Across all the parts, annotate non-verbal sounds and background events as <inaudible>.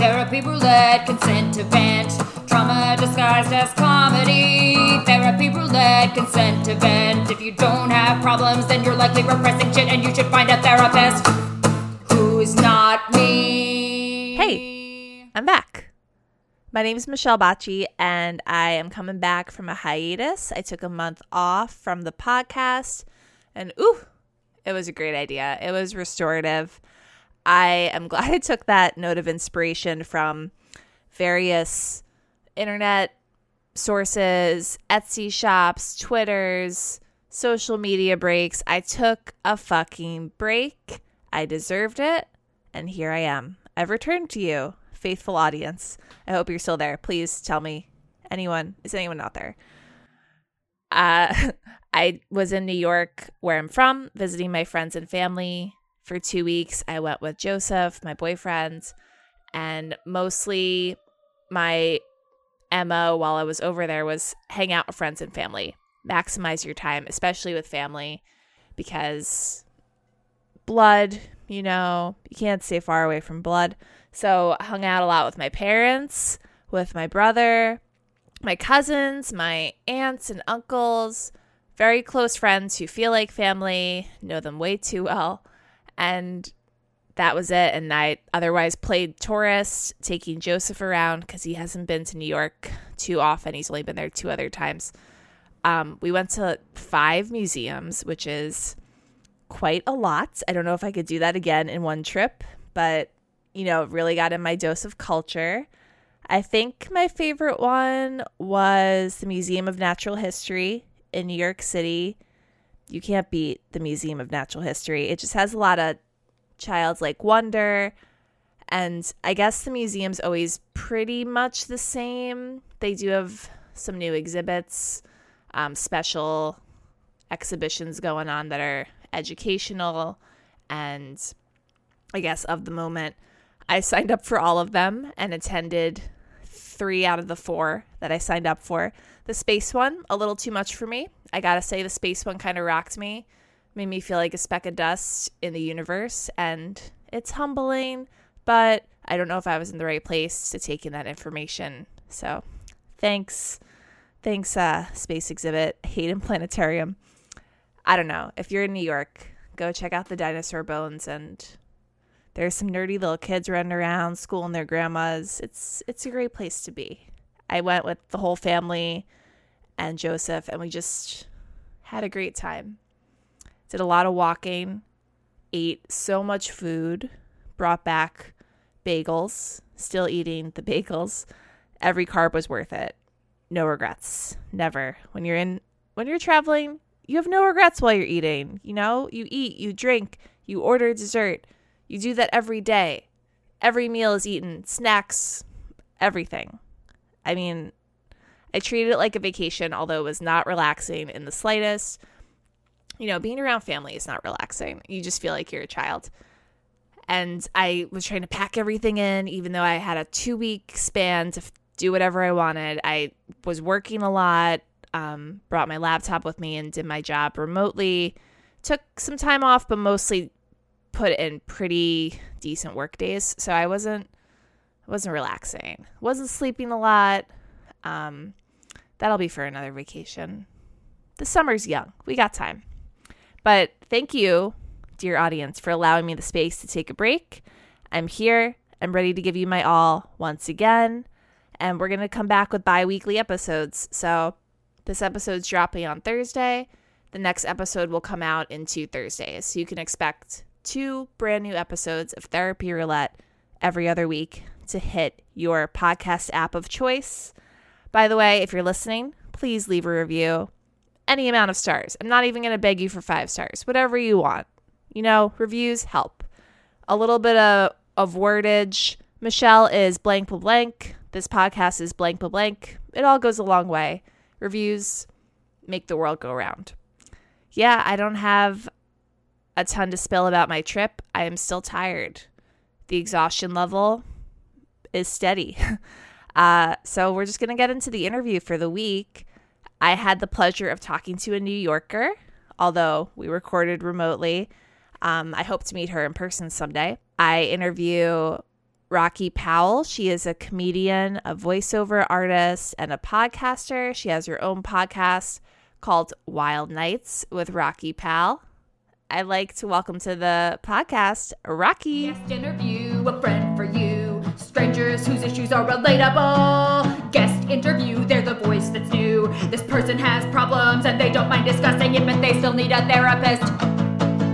Therapy roulette, consent event. Trauma disguised as comedy. Therapy roulette, consent event. If you don't have problems, then you're likely repressing shit and you should find a therapist who's not me. Hey, I'm back. My name is Michelle Bacci, and I am coming back from a hiatus. I took a month off from the podcast, and ooh, it was a great idea. It was restorative. I am glad I took that note of inspiration from various internet sources, Etsy shops, Twitters, social media breaks. I took a fucking break. I deserved it. And here I am. I've returned to you faithful audience. I hope you're still there. Please tell me anyone is anyone out there. Uh <laughs> I was in New York where I'm from, visiting my friends and family for 2 weeks. I went with Joseph, my boyfriend, and mostly my MO while I was over there was hang out with friends and family. Maximize your time, especially with family because blood, you know, you can't stay far away from blood. So I hung out a lot with my parents, with my brother, my cousins, my aunts and uncles, very close friends who feel like family, know them way too well. And that was it. And I otherwise played tourist, taking Joseph around because he hasn't been to New York too often. He's only been there two other times. Um, we went to five museums, which is quite a lot. I don't know if I could do that again in one trip, but you know, really got in my dose of culture. I think my favorite one was the Museum of Natural History in New York City. You can't beat the Museum of Natural History. It just has a lot of childlike wonder. And I guess the museum's always pretty much the same. They do have some new exhibits, um, special exhibitions going on that are educational and I guess of the moment. I signed up for all of them and attended three out of the four that I signed up for. The space one, a little too much for me. I gotta say, the space one kind of rocked me, made me feel like a speck of dust in the universe, and it's humbling, but I don't know if I was in the right place to take in that information. So thanks. Thanks, uh, Space Exhibit, Hayden Planetarium. I don't know. If you're in New York, go check out the dinosaur bones and there's some nerdy little kids running around, schooling their grandmas. It's it's a great place to be. I went with the whole family and Joseph, and we just had a great time. Did a lot of walking, ate so much food, brought back bagels, still eating the bagels. Every carb was worth it. No regrets. Never. When you're in when you're traveling, you have no regrets while you're eating. You know, you eat, you drink, you order dessert you do that every day. Every meal is eaten, snacks, everything. I mean, I treated it like a vacation, although it was not relaxing in the slightest. You know, being around family is not relaxing. You just feel like you're a child. And I was trying to pack everything in, even though I had a two week span to do whatever I wanted. I was working a lot, um, brought my laptop with me and did my job remotely. Took some time off, but mostly put in pretty decent work days, so I wasn't wasn't relaxing. Wasn't sleeping a lot. Um, that'll be for another vacation. The summer's young. We got time. But thank you, dear audience, for allowing me the space to take a break. I'm here. I'm ready to give you my all once again. And we're going to come back with bi weekly episodes. So this episode's dropping on Thursday. The next episode will come out in two Thursdays. So you can expect two brand new episodes of Therapy Roulette every other week to hit your podcast app of choice. By the way, if you're listening, please leave a review. Any amount of stars. I'm not even going to beg you for five stars. Whatever you want. You know, reviews help. A little bit of, of wordage. Michelle is blank blank. This podcast is blank blank. It all goes a long way. Reviews make the world go round. Yeah, I don't have a ton to spill about my trip. I am still tired. The exhaustion level is steady. <laughs> Uh, so we're just going to get into the interview for the week. I had the pleasure of talking to a New Yorker, although we recorded remotely. Um, I hope to meet her in person someday. I interview Rocky Powell. She is a comedian, a voiceover artist, and a podcaster. She has her own podcast called Wild Nights with Rocky Powell. I'd like to welcome to the podcast Rocky. Guest interview, a friend. Strangers whose issues are relatable. Guest interview, they're the voice that's new. This person has problems and they don't mind discussing it, but they still need a therapist.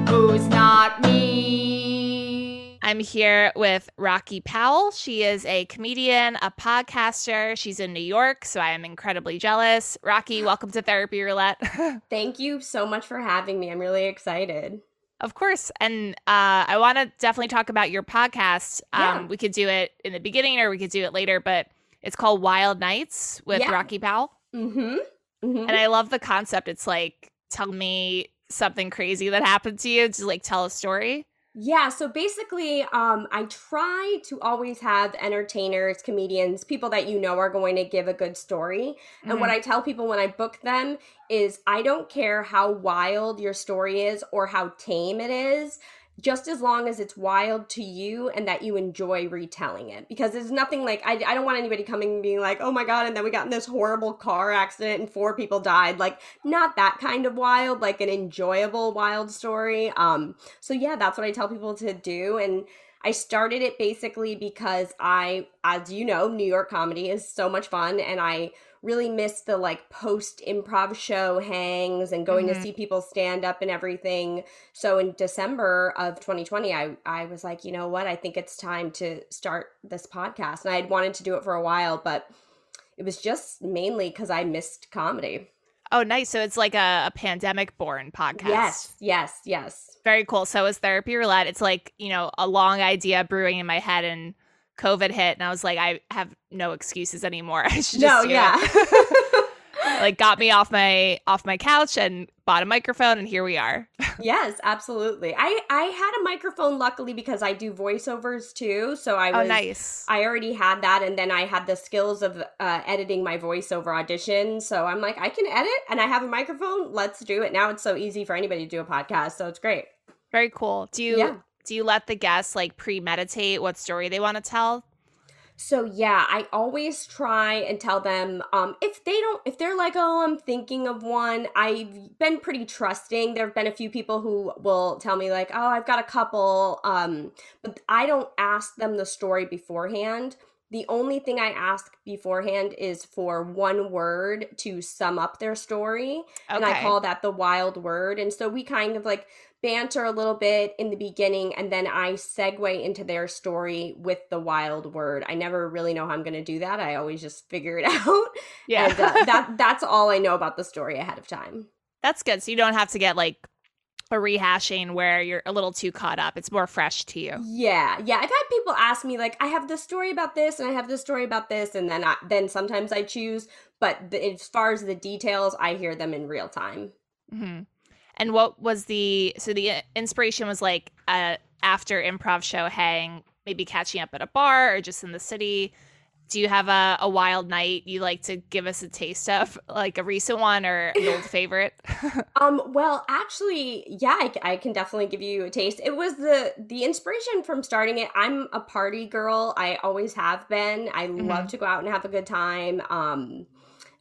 Who's not me? I'm here with Rocky Powell. She is a comedian, a podcaster. She's in New York, so I am incredibly jealous. Rocky, welcome to Therapy Roulette. <laughs> Thank you so much for having me. I'm really excited. Of course. And uh, I want to definitely talk about your podcast. Um, Yeah. We could do it in the beginning or we could do it later, but it's called Wild Nights with Yeah. Rocky Powell. Mm-hmm. hmm And I love the concept. It's like, tell me something crazy that happened to you, to like tell a story. Yeah, so basically, um, I try to always have entertainers, comedians, people that you know are going to give a good story. And what I tell people when I book them is I don't care how wild your story is or how tame it is, just as long as it's wild to you and that you enjoy retelling it. Because there's nothing like, I, I don't want anybody coming and being like, oh my God, and then we got in this horrible car accident and four people died. Like, not that kind of wild, like an enjoyable wild story. Um, so yeah, that's what I tell people to do. And I started it basically because I, as you know, New York comedy is so much fun and I really miss the like post improv show hangs and going Mhm. to see people stand up and everything. So in December of 2020, I, I was like, you know what? I think it's time to start this podcast. And I had wanted to do it for a while, but it was just mainly because I missed comedy. Oh, nice. So it's like a, a pandemic born podcast. Yes, yes, yes. Very cool. So is Therapy Roulette. It's like, you know, a long idea brewing in my head and COVID hit and I was like, I have no excuses anymore. <laughs> I should just No, yeah. <laughs> like got me off my off my couch and bought a microphone and here we are. <laughs> yes, absolutely. I I had a microphone luckily because I do voiceovers too, so I was oh, was nice. I already had that and then I had the skills of uh, editing my voiceover audition. So I'm like I can edit and I have a microphone. Let's do it. Now it's so easy for anybody to do a podcast, so it's great. Very cool. Do you Yeah. Do you let the guests like premeditate what story they want to tell? So yeah, I always try and tell them um, if they don't, if they're like, oh, I'm thinking of one. I've been pretty trusting. There have been a few people who will tell me like, oh, I've got a couple, um, but I don't ask them the story beforehand. The only thing I ask beforehand is for one word to sum up their story, Okay. and I call that the wild word. And so we kind of like banter a little bit in the beginning and then I segue into their story with the wild word. I never really know how I'm going to do that. I always just figure it <laughs> out. yeah. And uh, that that's all I know about the story ahead of time. That's good. So you don't have to get like a rehashing where you're a little too caught up. It's more fresh to you. Yeah. Yeah, I've had people ask me like I have this story about this and I have this story about this and then I, then sometimes I choose, but the, as far as the details, I hear them in real time. hmm And what was the so the uh, inspiration was like uh after improv show hang, maybe catching up at a bar or just in the city. Do you have a, a wild night you like to give us a taste of, like a recent one or an old <laughs> favorite? <laughs> Um, well, actually, yeah, I can definitely give you a taste. It was the the inspiration from starting it. I'm a party girl. I always have been. I love to go out and have a good time. Um,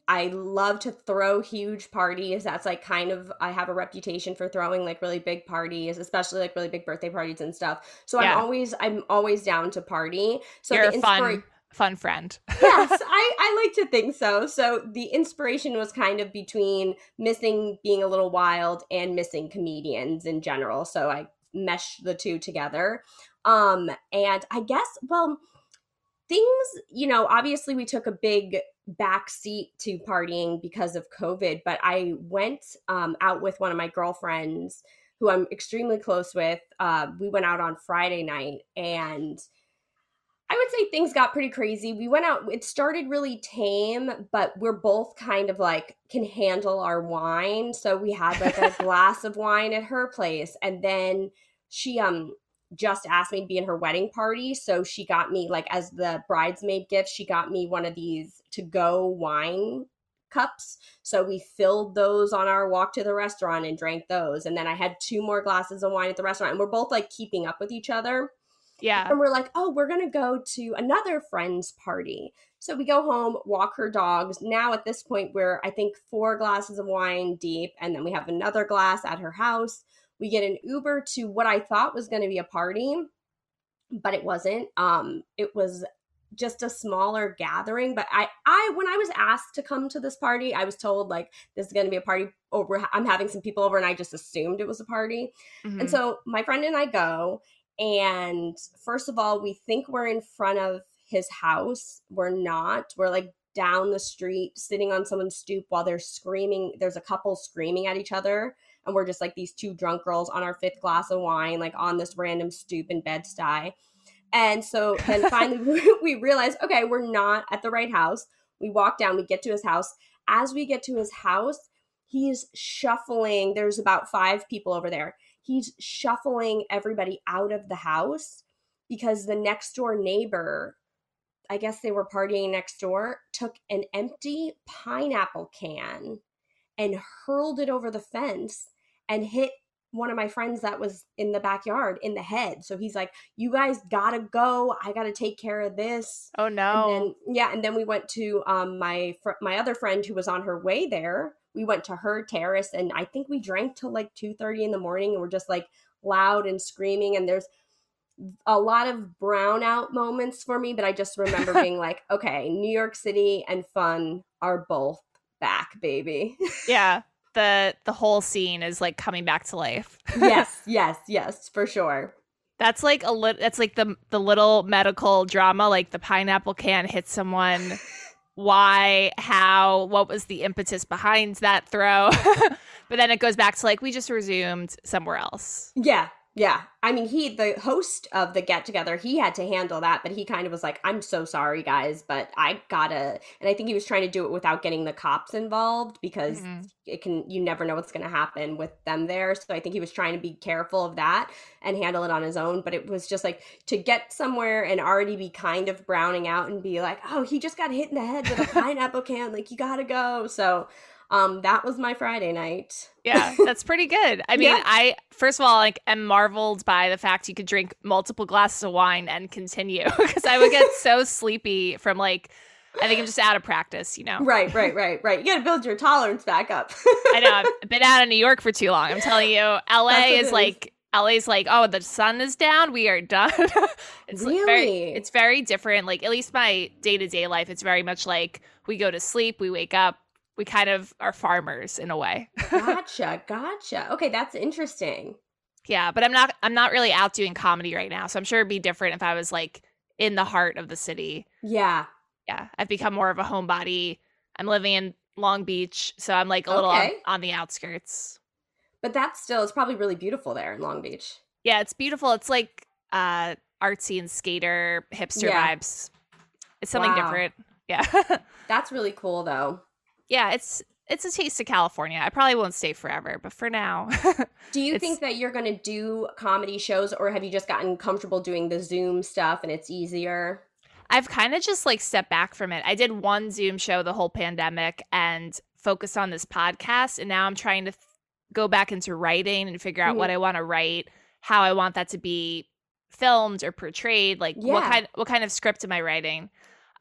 I love to throw huge parties. That's like kind of I have a reputation for throwing like really big parties, especially like really big birthday parties and stuff. So Yeah. I'm always I'm always down to party. So You're the a fun fun friend. yes, <laughs> I, I like to think so. So the inspiration was kind of between missing being a little wild and missing comedians in general. So I meshed the two together. Um, and I guess, well, things, you know, obviously we took a big back seat to partying because of COVID, but I went um, out with one of my girlfriends who I'm extremely close with. Uh, we went out on Friday night and I would say things got pretty crazy. We went out, it started really tame, but we're both kind of like can handle our wine. So we had like a <laughs> glass of wine at her place. And then she um just asked me to be in her wedding party. So she got me like as the bridesmaid gift, she got me one of these to go wine cups. So we filled those on our walk to the restaurant and drank those. And then I had two more glasses of wine at the restaurant. And we're both like keeping up with each other. Yeah. And we're like, oh, we're going to go to another friend's party. So we go home, walk her dogs. Now at this point, we're, I think, four glasses of wine deep. And then we have another glass at her house. We get an Uber to what I thought was going to be a party, but it wasn't. Um, it was just a smaller gathering but i i when i was asked to come to this party i was told like this is going to be a party over i'm having some people over and i just assumed it was a party Mhm. and so my friend and I go, and first of all, we think we're in front of his house. We're not. We're like down the street, sitting on someone's stoop while they're screaming. There's a couple screaming at each other, and we're just like these two drunk girls on our fifth glass of wine, like on this random stoop in Bed Stuy. And so then <laughs> finally we realize, okay, we're not at the right house. We walk down, we get to his house. As we get to his house, he's shuffling. There's about five people over there. He's shuffling everybody out of the house because the next door neighbor, I guess they were partying next door, took an empty pineapple can and hurled it over the fence and hit one of my friends that was in the backyard in the head. So he's like, "You guys gotta go. I gotta take care of this." oh no. And then yeah, and then we went to um my fr- my other friend who was on her way there. We went to her terrace, and I think we drank till like two thirty in the morning, and we're just like loud and screaming. And there's a lot of brownout moments for me, but I just remember <laughs> being like, okay, New York City and fun are both back, baby. yeah. The the whole scene is like coming back to life. <laughs> yes, yes, yes, for sure. That's like a lit. That's like the the little medical drama. Like the pineapple can hit someone. <laughs> Why? How? What was the impetus behind that throw? <laughs> but then it goes back to like we just resumed somewhere else. Yeah, yeah. I mean, he, the host of the get together, he had to handle that, but he kind of was like, I'm so sorry, guys, but I gotta. And I think he was trying to do it without getting the cops involved because Mhm. it can, you never know what's gonna happen with them there. So I think he was trying to be careful of that and handle it on his own. But it was just like to get somewhere and already be kind of browning out and be like, oh, he just got hit in the head with a <laughs> pineapple can. Like, you gotta go. So um that was my Friday night. Yeah, that's pretty good. I <laughs> mean, Yeah. I first of all like am marveled by the fact you could drink multiple glasses of wine and continue <laughs> because I would get so <laughs> sleepy from like I think I'm just out of practice, you know. Right, right, right, right. You gotta build your tolerance back up. I know I've been out of New York for too long. I'm telling you, LA is it is like LA's like, oh, the sun is down, we are done. it's like very, Really? it's very different. Like at least my day to day life, it's very much like we go to sleep, we wake up, we kind of are farmers in a way. <laughs> gotcha, gotcha. Okay, that's interesting. Yeah, but I'm not I'm not really out doing comedy right now. So I'm sure it'd be different if I was like in the heart of the city. Yeah. Yeah. I've become more of a homebody. I'm living in Long Beach, so I'm like a little on, on the outskirts. But that's still it's probably really beautiful there in Long Beach. Yeah, it's beautiful. It's like uh artsy and skater hipster Yeah. vibes. It's something Wow. different. Yeah. <laughs> That's really cool though. Yeah, it's it's a taste of California. I probably won't stay forever, but for now. <laughs> Do you think that you're gonna do comedy shows or have you just gotten comfortable doing the Zoom stuff and it's easier? I've kind of just like stepped back from it. I did one Zoom show the whole pandemic and focused on this podcast. And now I'm trying to th- go back into writing and figure out Mhm. what I want to write, how I want that to be filmed or portrayed. Like what Yeah. kind what kind of script am I writing?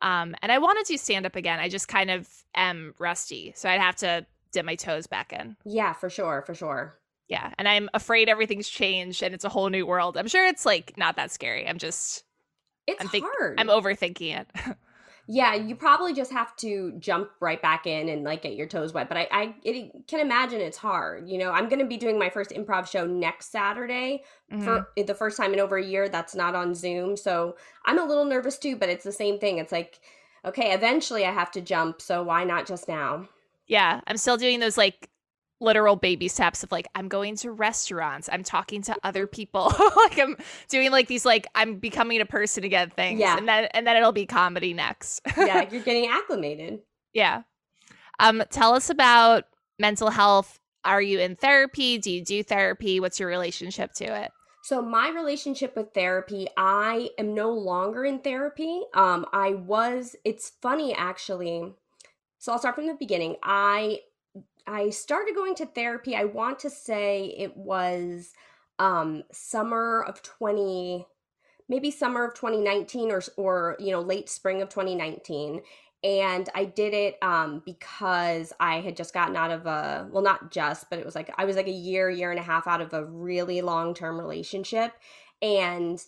Um, and I wanted to stand up again. I just kind of am rusty. So I'd have to dip my toes back in. Yeah, for sure, for sure. Yeah. And I'm afraid everything's changed and it's a whole new world. I'm sure it's like not that scary. I'm just It's I'm think- hard. I'm overthinking it. <laughs> Yeah, you probably just have to jump right back in and like get your toes wet. But I, I it, can imagine it's hard. You know, I'm going to be doing my first improv show next Saturday Mhm. for the first time in over a year. That's not on Zoom, so I'm a little nervous too. But it's the same thing. It's like, okay, eventually I have to jump, so why not just now? Yeah, I'm still doing those like literal baby steps of like I'm going to restaurants, I'm talking to other people, <laughs> like I'm doing like these like I'm becoming a person again things. Yeah. And then and then it'll be comedy next. <laughs> Yeah, you're getting acclimated. yeah. Um tell us about mental health. Are you in therapy? Do you do therapy? What's your relationship to it? So my relationship with therapy, I am no longer in therapy. Um I was it's funny actually. So I'll start from the beginning. I I started going to therapy. I want to say it was um summer of 20 maybe summer of 2019 or or you know late spring of 2019 and I did it um, because I had just gotten out of a well, not just, but it was like I was like a year, year and a half out of a really long term relationship, and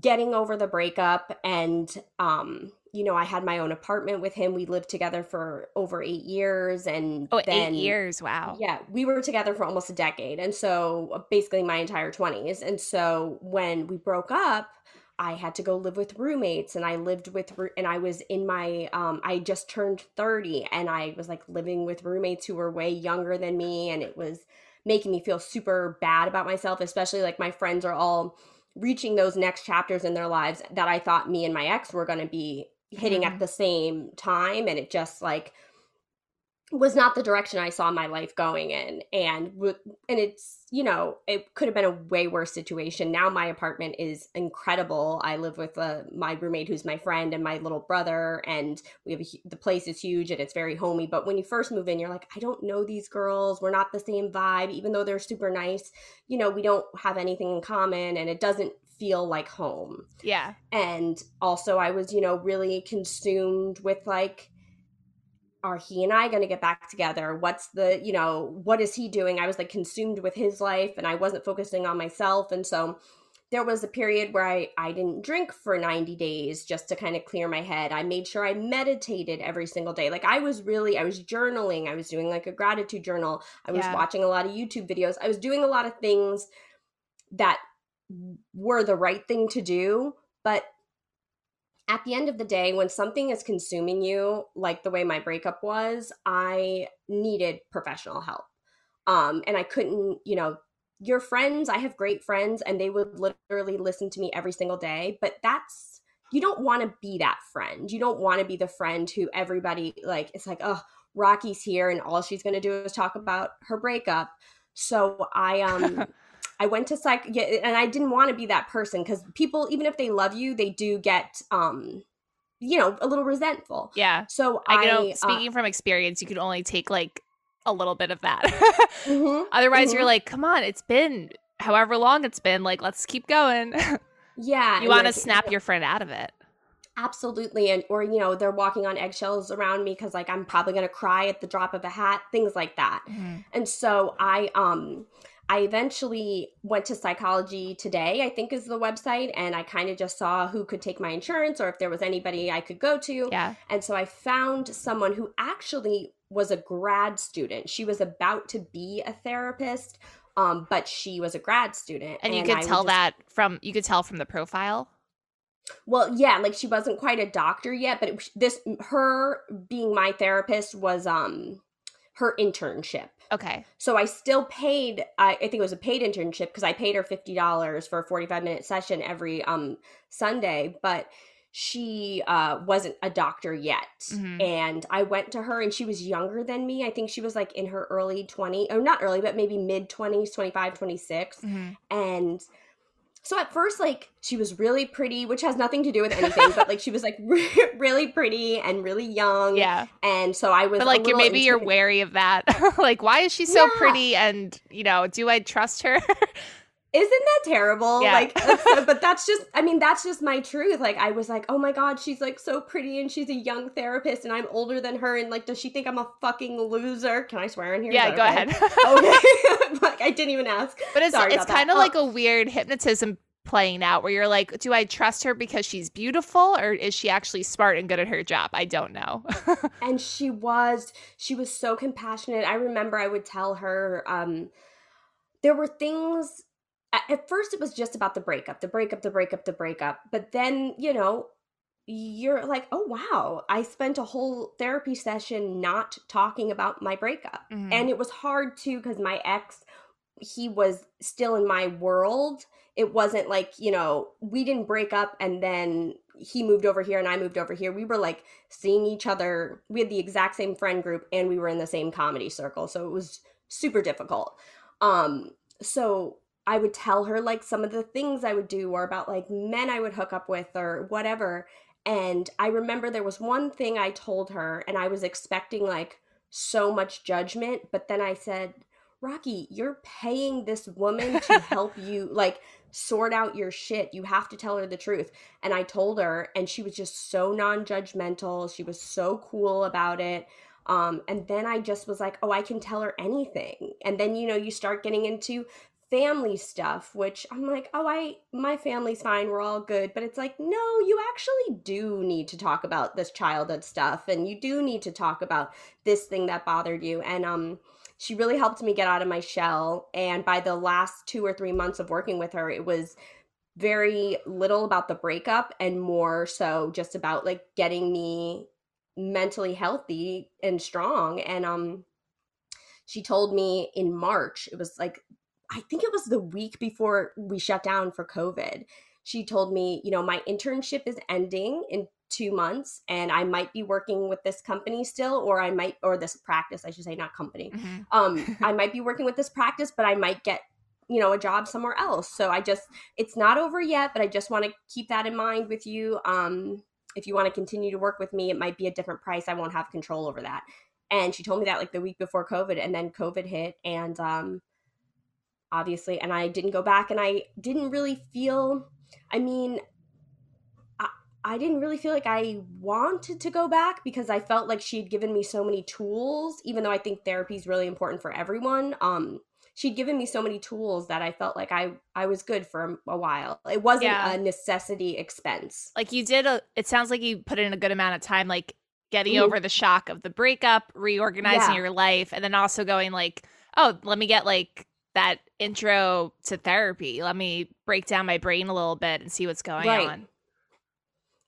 getting over the breakup and um you know i had my own apartment with him we lived together for over eight years and Oh, then, eight years. Wow. yeah we were together for almost a decade and so uh, basically my entire 20s and so when we broke up i had to go live with roommates and i lived with and i was in my um i just turned 30 and i was like living with roommates who were way younger than me and it was making me feel super bad about myself especially like my friends are all reaching those next chapters in their lives that i thought me and my ex were going to be hitting at the same time and it just like was not the direction I saw my life going in and and it's you know it could have been a way worse situation. Now my apartment is incredible. I live with uh, my roommate who's my friend and my little brother and we have a, the place is huge and it's very homey but when you first move in you're like I don't know these girls. We're not the same vibe even though they're super nice. You know we don't have anything in common and it doesn't feel like home. Yeah. and also i was you know really consumed with like are he and i going to get back together? What's the you know what is he doing? I was like consumed with his life and i wasn't focusing on myself. And so there was a period where i i didn't drink for 90 days just to kind of clear my head. I made sure i meditated every single day. Like i was really i was journaling. I was doing like a gratitude journal. I was Yeah. watching a lot of youtube videos. I was doing a lot of things that were the right thing to do but at the end of the day when something is consuming you like the way my breakup was i needed professional help. Um and i couldn't you know your friends i have great friends and they would literally listen to me every single day but that's you don't want to be that friend. You don't want to be the friend who everybody like it's like oh rocky's here and all she's going to do is talk about her breakup. So i um <laughs> I went to psych, yeah, and I didn't want to be that person because people, even if they love you, they do get, um, you know, a little resentful. Yeah. So I I, know. uh, Speaking from experience, you can only take like a little bit of that. mhm, <laughs> Otherwise, mhm. you're like, come on, it's been however long it's been. Like, let's keep going. <laughs> yeah, you want to like, snap your friend out of it. absolutely, and or you know they're walking on eggshells around me because like I'm probably gonna cry at the drop of a hat, things like that. And so I um I eventually went to Psychology Today, I think is the website, and I kind of just saw who could take my insurance or if there was anybody I could go to. Yeah. And so I found someone who actually was a grad student. She was about to be a therapist, um, but she was a grad student. And you could would tell just- that from you could tell from the profile. Well, yeah, like she wasn't quite a doctor yet, but it, this her being my therapist was um her internship. Okay. So I still paid. I, I think it was a paid internship because I paid her fifty dollars for a forty-five minute session every um Sunday. But she uh, wasn't a doctor yet, Mhm. and I went to her, and she was younger than me. I think she was like in her early twenty, or not early, but maybe mid twenties, 25, 26. Mhm. and. So at first, like she was really pretty, which has nothing to do with anything, but like she was like <laughs> really pretty and really young, Yeah. and so I was. But like you're maybe you're wary of that. <laughs> like, why is she so Yeah. pretty? And you know, do I trust her? <laughs> Isn't that terrible? Yeah. Like, that's but that's just, I mean, that's just my truth. Like, I was like, oh my God, she's like so pretty and she's a young therapist and I'm older than her. And like, does she think I'm a fucking loser? Can I swear in here? yeah, go okay? ahead. Okay. <laughs> like, I didn't even ask. But it's Sorry it's kind of Oh. like a weird hypnotism playing out where you're like, do I trust her because she's beautiful or is she actually smart and good at her job? I don't know. <laughs> and she was she was so compassionate i remember i would tell her um there were things at, first it was just about the breakup the breakup the breakup the breakup but then you know you're like oh wow i spent a whole therapy session not talking about my breakup Mhm. and it was hard too because my ex he was still in my world. It wasn't like you know we didn't break up and then he moved over here and i moved over here. We were like seeing each other. We had the exact same friend group and we were in the same comedy circle so it was super difficult. Um so i would tell her like some of the things i would do or about like men i would hook up with or whatever. And i remember there was one thing i told her and i was expecting like so much judgment but then i said Rocky, you're paying this woman to help <laughs> you like sort out your shit. You have to tell her the truth. And I told her, and she was just so non judgmental. She was so cool about it. Um, and then I just was like, oh, I can tell her anything. And then, you know, you start getting into family stuff, which I'm like, oh, I, my family's fine. We're all good. But it's like, no, you actually do need to talk about this childhood stuff. And you do need to talk about this thing that bothered you. And, um, she really helped me get out of my shell. And by the last two or three months of working with her, it was very little about the breakup and more so just about like getting me mentally healthy and strong. And um she told me in March, it was like I think it was the week before we shut down for COVID. She told me, you know, my internship is ending in two months and I might be working with this company still, or I might, or this practice, I should say, not company. Mm-hmm. Um, I <laughs> might be working with this practice, but I might get, you know, a job somewhere else. So I just, it's not over yet, but I just want to keep that in mind with you. Um, if you want to continue to work with me, it might be a different price. I won't have control over that. And she told me that like the week before COVID, and then COVID hit, and um, obviously, and I didn't go back, and I didn't really feel. I mean, I didn't really feel like I wanted to go back because I felt like she had given me so many tools, even though I think therapy is really important for everyone. Um, she'd given me so many tools that I felt like I I was good for a, while. It wasn't yeah. a necessity expense. Like you did a it sounds like you put in a good amount of time like getting mm-hmm. over the shock of the breakup, reorganizing yeah. your life and then also going like, "Oh, let me get like that intro to therapy. Let me break down my brain a little bit and see what's going right. on."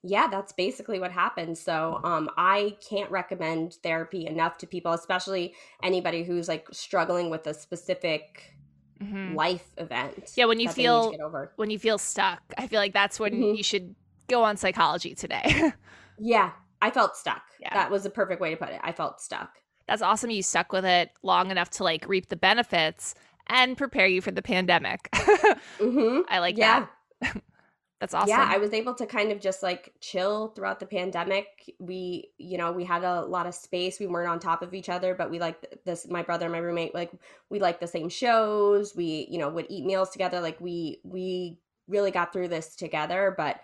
Yeah, that's basically what happened. So um, I can't recommend therapy enough to people, especially anybody who's like struggling with a specific mm-hmm. life event. Yeah, when you feel when you feel stuck, I feel like that's when mm-hmm. you should go on psychology today. <laughs> yeah, I felt stuck. Yeah. That was a perfect way to put it. I felt stuck. That's awesome. You stuck with it long enough to like reap the benefits and prepare you for the pandemic. <laughs> mm-hmm. I like yeah. that. <laughs> That's awesome. Yeah, I was able to kind of just like chill throughout the pandemic. We, you know, we had a lot of space. We weren't on top of each other, but we like this my brother and my roommate like we like the same shows. We, you know, would eat meals together. Like we we really got through this together, but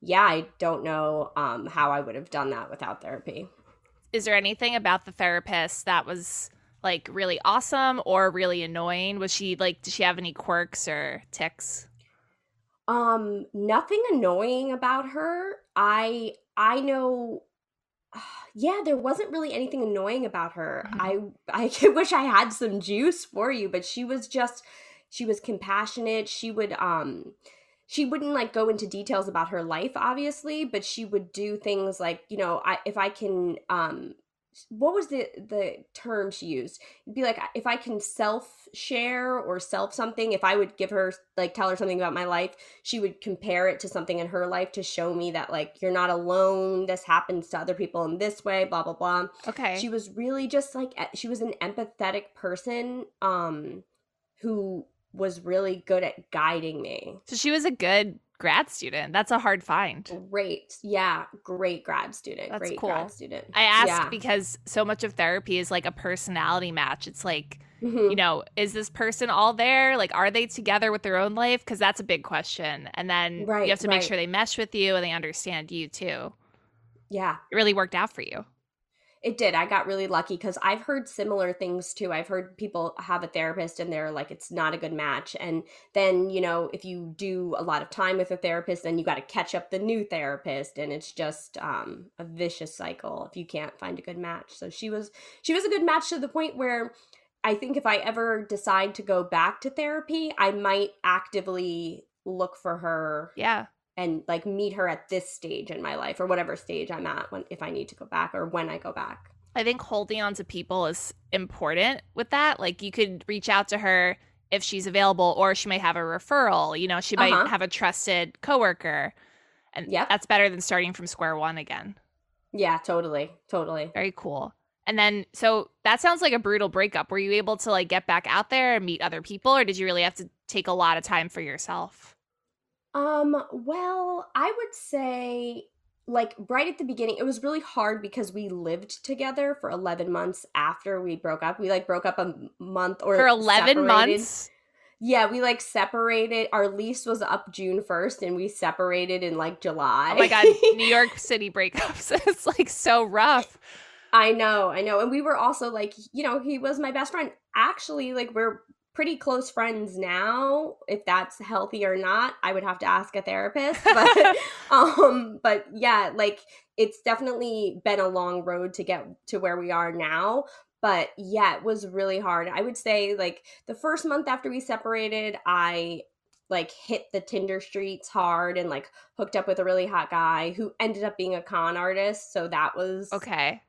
yeah, I don't know um how I would have done that without therapy. Is there anything about the therapist that was like really awesome or really annoying? Was she like did she have any quirks or ticks? Um, nothing annoying about her. I I know <sighs> yeah, there wasn't really anything annoying about her. Mm-hmm. I <laughs> I <laughs> wish I had some juice for you, but she was just she was compassionate. She would um she wouldn't like go into details about her life obviously, but she would do things like, you know, I if I can um what was the the term she used? It'd be like if i can self share or self something if i would give her like tell her something about my life she would compare it to something in her life to show me that like you're not alone. This happens to other people in this way blah blah blah. Okay. She was really just like she was an empathetic person um who was really good at guiding me. So she was a good grad student. That's a hard find. Great. Yeah. Great grad student. That's great cool. grad student. I ask yeah. because so much of therapy is like a personality match. It's like, mm-hmm. you know, is this person all there? Like, are they together with their own life? Because that's a big question. And then right, you have to make sure they mesh with you and they understand you too. Yeah. It really worked out for you. It did. I got really lucky because I've heard similar things too. I've heard people have a therapist and they're like, it's not a good match. And then, you know, if you do a lot of time with a therapist, then you got to catch up the new therapist. And it's just um, a vicious cycle if you can't find a good match. So she was, she was a good match to the point where I think if I ever decide to go back to therapy, I might actively look for her. Yeah and like meet her at this stage in my life or whatever stage I'm at when if I need to go back or when I go back. I think holding on to people is important with that. Like you could reach out to her if she's available or she might have a referral, you know, she might uh-huh. have a trusted coworker. And yep. that's better than starting from square one again. Yeah, totally. Totally. Very cool. And then so that sounds like a brutal breakup. Were you able to like get back out there and meet other people or did you really have to take a lot of time for yourself? Um, well, I would say like right at the beginning it was really hard because we lived together for 11 months after we broke up we like broke up a month or For 11 separated. months? yeah we like separated our lease was up june 1st and we separated in like july Oh my god, <laughs> New York City breakups. <laughs> it's like so rough. i know i know and we were also like you know he was my best friend actually like we're pretty close friends now if that's healthy or not i would have to ask a therapist but <laughs> <laughs> um but yeah like it's definitely been a long road to get to where we are now but yeah it was really hard i would say like the first month after we separated i like hit the tinder streets hard and like hooked up with a really hot guy who ended up being a con artist so that was Okay.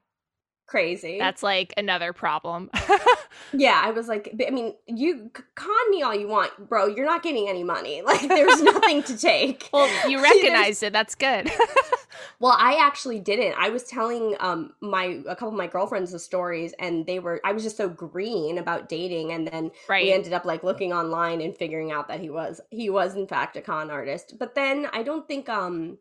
Crazy That's like another problem. <laughs> yeah i was like i mean you con me all you want bro you're not getting any money <laughs> like there's nothing to take well, you <laughs> recognized it. That's good. Well, I actually didn't. I was telling um my a couple of my girlfriends the stories and they were I was just so green about dating and then we ended up like looking online and figuring out that he was he was in fact a con artist. But then I don't think um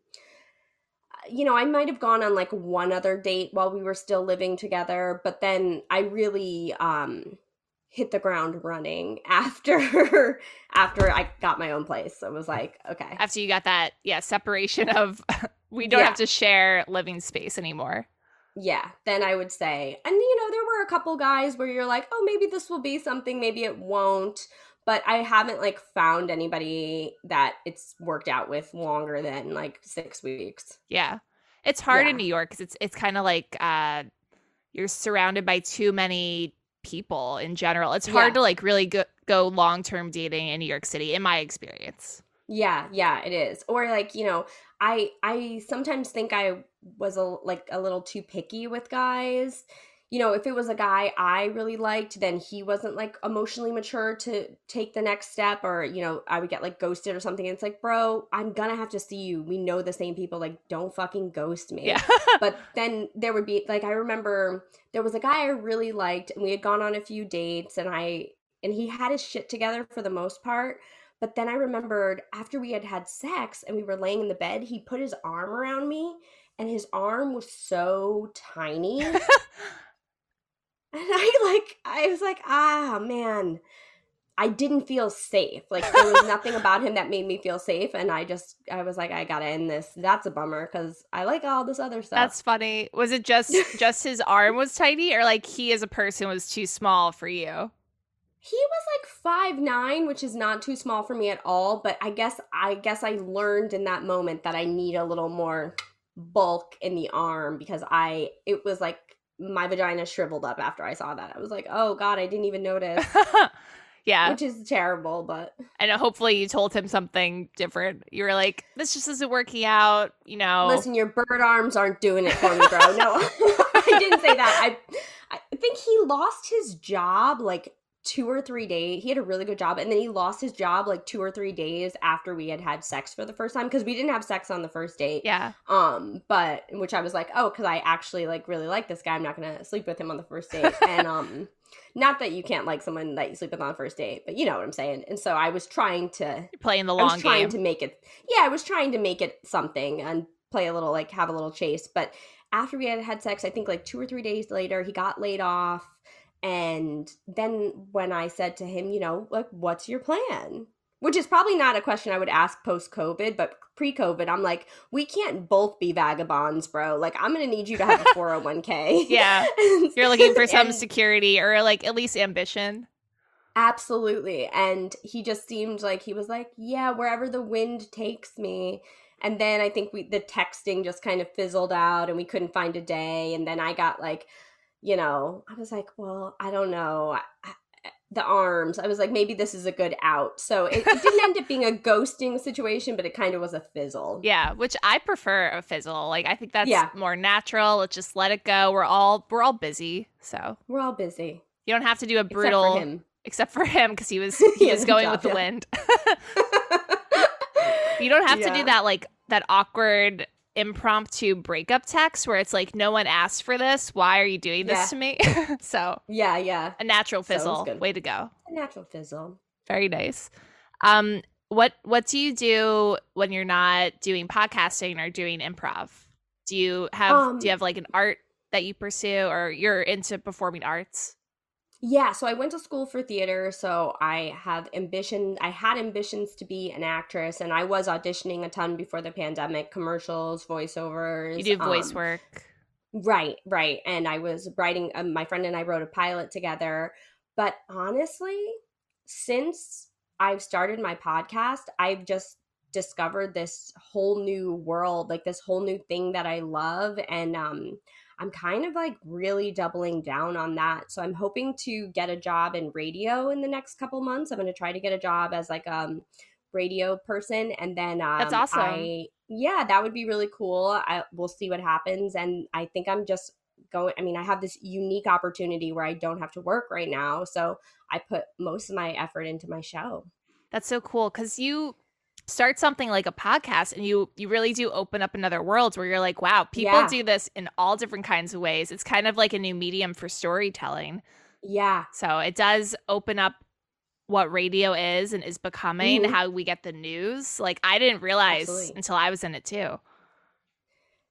you know, I might have gone on like one other date while we were still living together, but then I really um hit the ground running <laughs> after after I got my own place. It was like, okay. After you got that, yeah, separation of <laughs> we don't Yeah. have to share living space anymore. yeah, then I would say, and you know, there were a couple guys where you're like, oh, maybe this will be something, maybe it won't. But I haven't like found anybody that it's worked out with longer than like six weeks. Yeah. It's hard Yeah. in New York cuz it's it's kind of like uh you're surrounded by too many people in general. It's hard Yeah. to like really go, go long-term dating in New York City in my experience. Yeah, yeah, it is. Or like, you know, I I sometimes think I was a like a little too picky with guys. You know, if it was a guy I really liked, then he wasn't like emotionally mature to take the next step or, you know, I would get like ghosted or something. And it's like, "Bro, I'm to have to see you. We know the same people. Like don't fucking ghost me." Yeah. <laughs> but then there would be like I remember there was a guy I really liked and we had gone on a few dates and I and he had his shit together for the most part. But then I remembered after we had had sex and we were laying in the bed, he put his arm around me and his arm was so tiny. <laughs> <laughs> and I like I was like, "Ah, man. I didn't feel safe. Like there was <laughs> nothing about him that made me feel safe and I just I was like I got to end this. That's a bummer cuz I like all this other stuff. That's funny. Was it just just his arm was tiny or like he as a person was too small for you? He was like five nine, which is not too small for me at all. But I guess I guess I learned in that moment that I need a little more bulk in the arm because I it was like my vagina shriveled up after I saw that. I was like, oh god, I didn't even notice, <laughs> yeah. which is terrible. But And hopefully you told him something different. You were like, this just isn't working out, you know. listen, your bird arms aren't doing it for me, bro. No, <laughs> I didn't say that. I I think he lost his job like two or three days. He had a really good job, and then he lost his job like two or three days after we had had sex for the first time because we didn't have sex on the first date. yeah. Um, but which I was like, oh, because I actually like really like this guy. I'm not gonna sleep with him on the first date, <laughs> and um. Not that you can't like someone that you sleep with on the first date, but you know what I'm saying. And so I was trying to play in the I long was trying game. to make it. Yeah, I was trying to make it something and play a little, like have a little chase. But after we had had sex, I think like two or three days later, he got laid off. And then when I said to him, you know, like, what's your plan? Which is probably not a question I would ask post COVID, but pre COVID, I'm like, we can't both be vagabonds, bro. Like, I'm gonna need you to have a <laughs> 401k. Yeah. <laughs> You're looking for some and- security or like at least ambition. Absolutely. And he just seemed like he was like, yeah, wherever the wind takes me. And then I think we the texting just kind of fizzled out and we couldn't find a day and then I got like, you know, I was like, well, I don't know. I, I, eh, the arms. I was like, maybe this is a good out. So it, it didn't end up being a ghosting situation, but it kind of was a fizzle. Yeah, which I prefer a fizzle. Like I think that's Yeah. more natural. Let's just let it go. We're all we're all busy. So We're all busy. you don't have to do a Except brutal for him. except for him because he was <laughs> He he was going job, with the yeah. wind. <laughs> you don't have to do that like that awkward impromptu breakup text where it's like no one asked for this. Why are you doing this Yeah. to me? <laughs> so Yeah, yeah. a natural So fizzle. good. Way to go. A natural fizzle. Very nice. Um, what what do you do when you're not doing podcasting or doing improv? Do you have Um, do you have like an art that you pursue or you're into performing arts? Yeah, so I went to school for theater, so I have ambition. I had ambitions to be an actress, and I was auditioning a ton before the pandemic, commercials, voiceovers. You do voice um, work. Right, right. And I was writing, um, my friend and I wrote a pilot together. But honestly, since I've started my podcast, I've just discovered this whole new world, like this whole new thing that I love. And um, I'm kind of like really doubling down on that. So I'm hoping to get a job in radio in the next couple months. I'm going to try to get a job as like um radio person and then um That's awesome. I yeah, that would be really cool. I we'll see what happens and I think I'm just going I mean, I have this unique opportunity where I don't have to work right now. So I put most of my effort into my show. That's so cool because you start something like a podcast and you you really do open up another world where you're like, wow, people Yeah. do this in all different kinds of ways. It's kind of like a new medium for storytelling. Yeah. So it does open up what radio is and is becoming, Mhm. how we get the news. Like I didn't realize Absolutely. until I was in it too.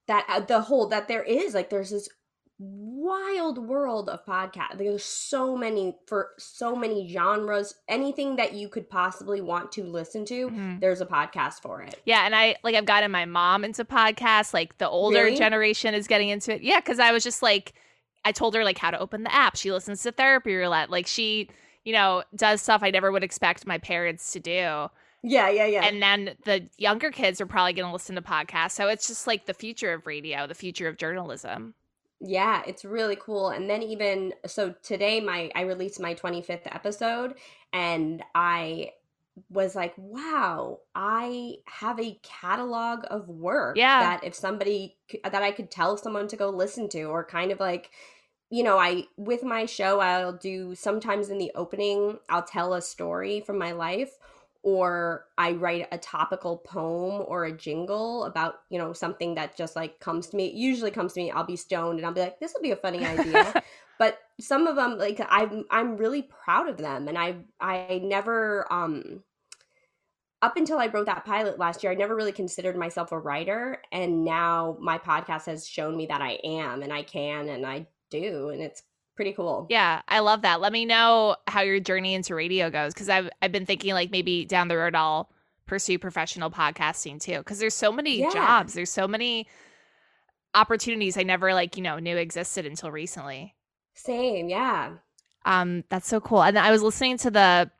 that uh, the whole that there is like there's this wild world of podcast there's so many for so many genres anything that you could possibly want to listen to Mhm. there's a podcast for it Yeah, and I like I've gotten my mom into podcasts. Like the older Really? generation is getting into it. Yeah, because I was just like, I told her like how to open the app. She listens to therapy roulette. Like she, you know, does stuff I never would expect my parents to do. yeah yeah yeah And then the younger kids are probably going to listen to podcasts. So it's just like the future of radio, the future of journalism. Yeah, it's really cool. And then even so today my I released my 25th episode and I was like, wow, I have a catalog of work Yeah. that if somebody that I could tell someone to go listen to or kind of like you know, I with my show I'll do sometimes in the opening I'll tell a story from my life or I write a topical poem or a jingle about, you know, something that just like comes to me. It usually comes to me, I'll be stoned and I'll be like, this will be a funny idea. <laughs> but some of them like I'm I'm really proud of them and I I never um up until I wrote that pilot last year, I never really considered myself a writer and now my podcast has shown me that I am and I can and I do and it's pretty cool. Yeah, I love that. Let me know how your journey into radio goes because I've I've been thinking like maybe down the road I'll pursue professional podcasting too because there's so many Yeah. jobs, there's so many opportunities I never like you know knew existed until recently. Same, yeah. Um, that's so cool. And I was listening to the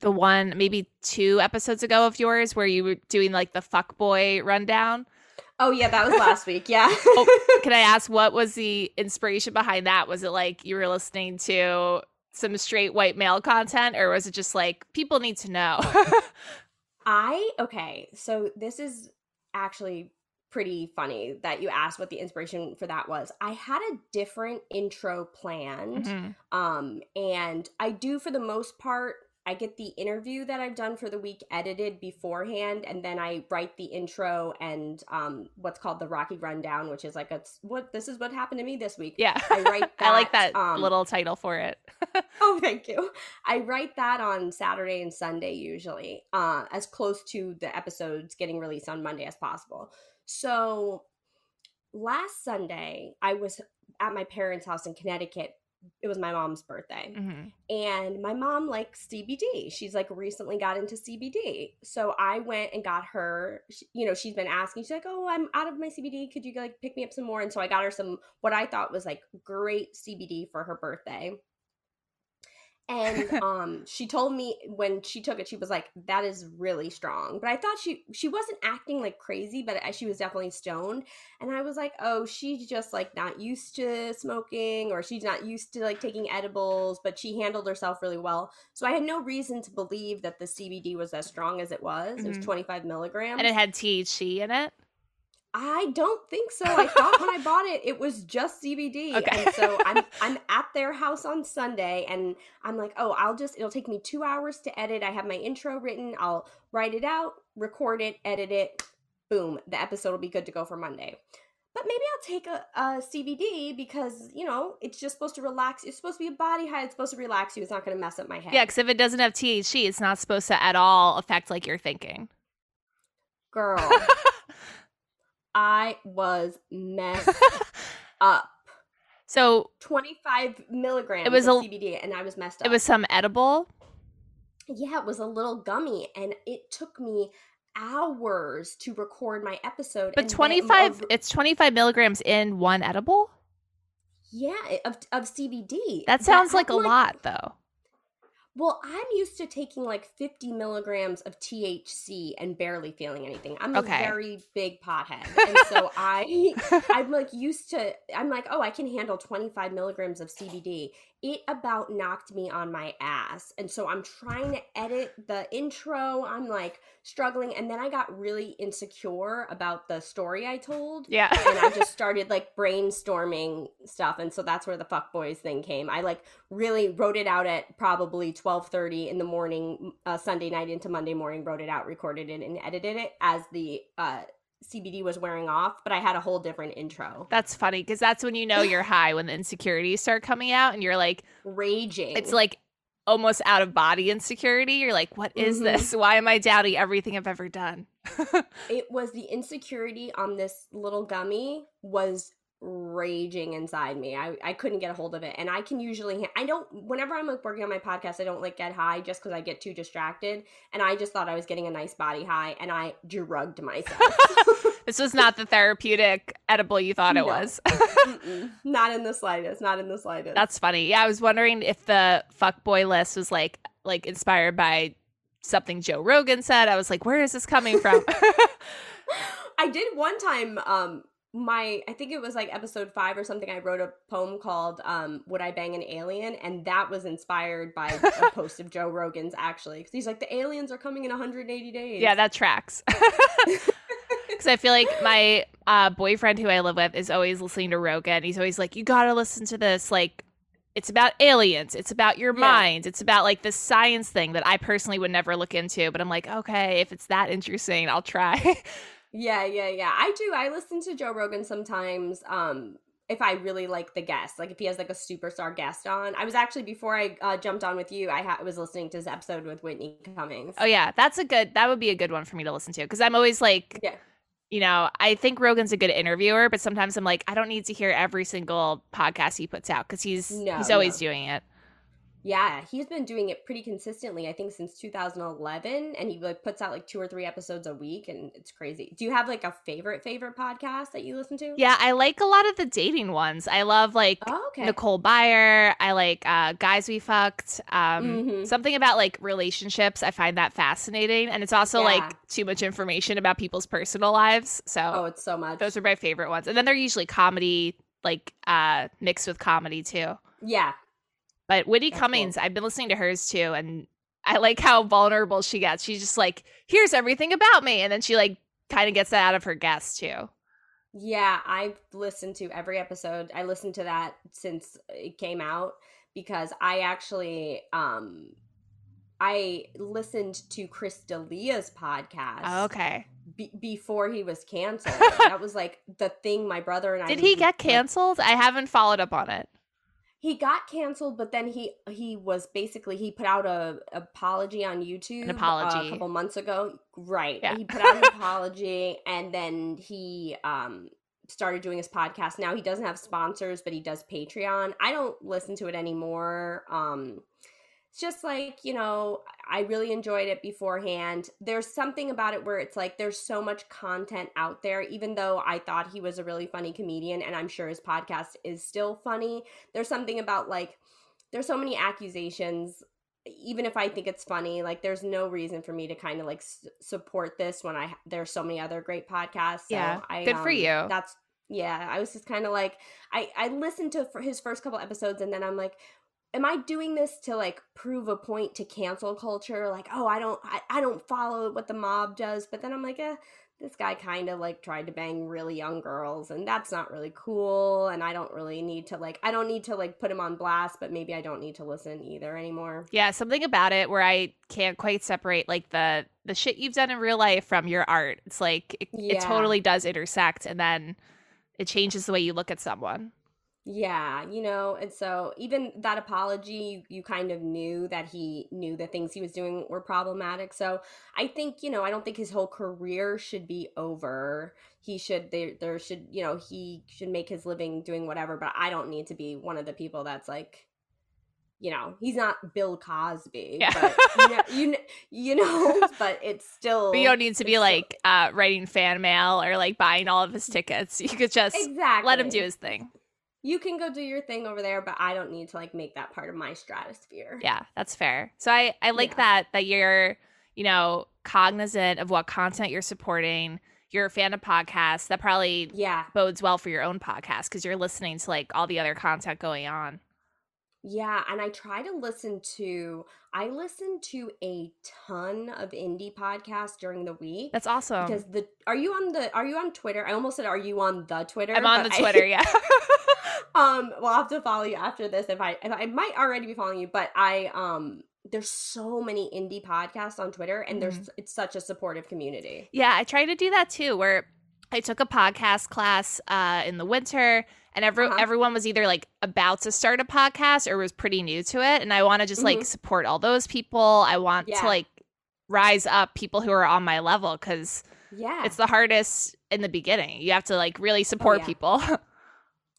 the one maybe two episodes ago of yours where you were doing like the fuck boy rundown. Oh yeah, that was last week. Yeah. <laughs> Oh, <laughs> Can I ask what was the inspiration behind that? Was it like you were listening to some straight white male content or was it just like people need to know? <laughs> I okay, so this is actually pretty funny that you asked what the inspiration for that was. I had a different intro planned. Mhm. Um and I do for the most part I get the interview that I've done for the week edited beforehand and then I write the intro and um what's called the Rocky rundown which is like a what this is what happened to me this week. Yeah. I write That, <laughs> I like that, um, little title for it. <laughs> Oh, thank you. I write that on Saturday and Sunday usually, uh, as close to the episodes getting released on Monday as possible. So last Sunday, I was at my parents' house in Connecticut. It was my mom's birthday. Mhm. And my mom likes CBD. She's like recently got into CBD. So I went and got her, sh- you know, she's been asking, she's like, oh, I'm out of my CBD. Could you like pick me up some more? And so I got her some, what I thought was like great CBD for her birthday. And <laughs> um, she told me when she took it, she was like, "That is really strong." But I thought she she wasn't acting like crazy, but she was definitely stoned. And I was like, "Oh, she's just like not used to smoking, or she's not used to like taking edibles." But she handled herself really well, so I had no reason to believe that the CBD was as strong as it was. It was Mhm. twenty five milligrams. And it had THC in it. I don't think so. I <laughs> thought when I bought it, it was just CBD. Okay. And so I'm <laughs> I'm at their house on Sunday, and I'm like, oh, I'll just it'll take me two hours to edit. I have my intro written. I'll write it out, record it, edit it. Boom, the episode will be good to go for Monday. But maybe I'll take a, a CBD because you know it's just supposed to relax. It's supposed to be a body high. It's supposed to relax you. It's not going to mess up my head. Yeah, because if it doesn't have THC, it's not supposed to at all affect like your thinking. girl. <laughs> I was messed <laughs> up. So 25 milligrams It was of a- CBD, and I was messed up. it was some edible. yeah, it was a little gummy, and it took me hours to record my episode. But 25 of- it's 25 milligrams in one edible? yeah, of, of CBD. That sounds like a I'm lot though. Well, I'm used to taking like 50 milligrams of THC and barely feeling anything. I'm a very big pothead. And so <laughs> I I'm like used to I'm like, oh, I can handle 25 milligrams of CBD. It about knocked me on my ass. And so I'm trying to edit the intro. I'm like struggling. And then I got really insecure about the story I told. yeah. and I just <laughs> started like brainstorming stuff, and so that's where the fuck boys thing came. I like really wrote it out at probably twelve thirty in the morning, uh, Sunday night into Monday morning. Wrote it out, recorded it, and edited it as the uh, CBD was wearing off. But I had a whole different intro, That's funny because that's when you know you're high when the insecurities start coming out and you're like raging. it's like almost out of body insecurity. You're like, what is Mhm. this? Why am I doubting everything I've ever done? <laughs> it was the insecurity on this little gummy was raging inside me. I, I couldn't get a hold of it. And I can usually, I don't, whenever I'm like working on my podcast, I don't like get high just because I get too distracted. And I just thought I was getting a nice body high and I drugged myself. <laughs> <laughs> This was not the therapeutic edible you thought it No. was. <laughs> Not in the slightest. Not in the slightest. That's funny. Yeah, I was wondering if the fuck boy list was like like inspired by something Joe Rogan said. I was like, where is this coming from? I did one time um my I think it was like episode 5 or something I wrote a poem called um would I bang an alien and that was inspired by <laughs> a post of Joe Rogan's actually cuz he's like the aliens are coming in 180 days. yeah, that tracks. <laughs> <laughs> Because I feel like my uh, boyfriend who I live with is always listening to Rogan. He's always like, you got to listen to this. Like, it's about aliens. It's about your Yeah. mind. It's about like the science thing that I personally would never look into. But I'm like, okay, if it's that interesting, I'll try. Yeah, yeah, yeah. I do. I listen to Joe Rogan sometimes um if I really like the guest, like if he has like a superstar guest on. I was actually before I uh, jumped on with you, I ha- was listening to his episode with Whitney Cummings. oh yeah, that's a good. That would be a good one for me to listen to because I'm always like, Yeah. you know, I think Rogan's a good interviewer, but sometimes I'm like, I don't need to hear every single podcast he puts out because he's No, he's always no. doing it. Yeah, he's been doing it pretty consistently, I think since 2011 and he like puts out like two or three episodes a week and it's crazy. Do you have like a favorite favorite podcast that you listen to? Yeah, I like a lot of the dating ones. I love like Oh, okay. Nicole Byer. I like uh, Guys We Fucked. Um, Mhm. Something about like relationships. I find that fascinating. And it's also Yeah. like too much information about people's personal lives. So Oh, it's so much. those are my favorite ones. And then they're usually comedy, like uh, mixed with comedy too. yeah. But Whitney That's Cummings, I've been listening to hers too. And I like how vulnerable she gets. She's just like, here's everything about me. And then she like kind of gets that out of her guests too. Yeah, I've listened to every episode. I listened to that since it came out because I actually um I listened to Chris D'Elia's podcast Oh, okay. be- before he was canceled. <laughs> that was like the thing my brother and I Did he get like, canceled? I haven't followed up on it. He got canceled, but then he he was basically he put out a apology on YouTube uh, apology. a couple months ago. Right. Yeah. He put out an <laughs> apology and then he um started doing his podcast. Now he doesn't have sponsors, but he does Patreon. I don't listen to it anymore. Um it's just like, you know, I really enjoyed it beforehand. There's something about it where it's like there's so much content out there, even though I thought he was a really funny comedian, and I'm sure his podcast is still funny. There's something about like, there's so many accusations. Even if I think it's funny, like there's no reason for me to kind of like s- support this when I there's so many other great podcasts. So Yeah, I, good for um, you. That's yeah. I was just kind of like I I listened to for his first couple episodes, and then I'm like, am I doing this to like prove a point to cancel culture? Like, oh, I don't, I, I don't follow what the mob does. But then I'm like, eh, this guy kind of like tried to bang really young girls, and that's not really cool. And I don't really need to like, I don't need to like put him on blast, but maybe I don't need to listen either anymore. Yeah, something about it where I can't quite separate like the the shit you've done in real life from your art. It's like it, Yeah. it totally does intersect, and then it changes the way you look at someone. Yeah, you know, and so even that apology, you, you kind of knew that he knew the things he was doing were problematic. So I think, you know, I don't think his whole career should be over. He should there there should, you know, he should make his living doing whatever, but I don't need to be one of the people that's like you know, he's not Bill Cosby, Yeah. but <laughs> you know, you, kn- you know, <laughs> but it's still But you don't need to be still- like uh, writing fan mail or like buying all of his tickets. <laughs> You could just exactly let him do his thing. You can go do your thing over there, but I don't need to like make that part of my stratosphere. Yeah, that's fair. So I I like Yeah. that that you're you know cognizant of what content you're supporting. You're a fan of podcasts. That probably Yeah. bodes well for your own podcast because you're listening to like all the other content going on. Yeah, and I try to listen to I listen to a ton of indie podcasts during the week. That's awesome. because the are you on the are you on Twitter? I almost said are you on the Twitter? I'm on the but I- Twitter. yeah. <laughs> <laughs> um, well, I'll have to follow you after this if I if I might already be following you, but I um there's so many indie podcasts on Twitter and Mm-hmm. there's it's such a supportive community. Yeah, I try to do that too. Where I took a podcast class uh, in the winter, and every, Uh-huh. everyone was either like about to start a podcast or was pretty new to it. And I want to just like Mhm. support all those people. I want Yeah. to like rise up people who are on my level because Yeah. it's the hardest in the beginning. You have to like really support Oh, yeah. people.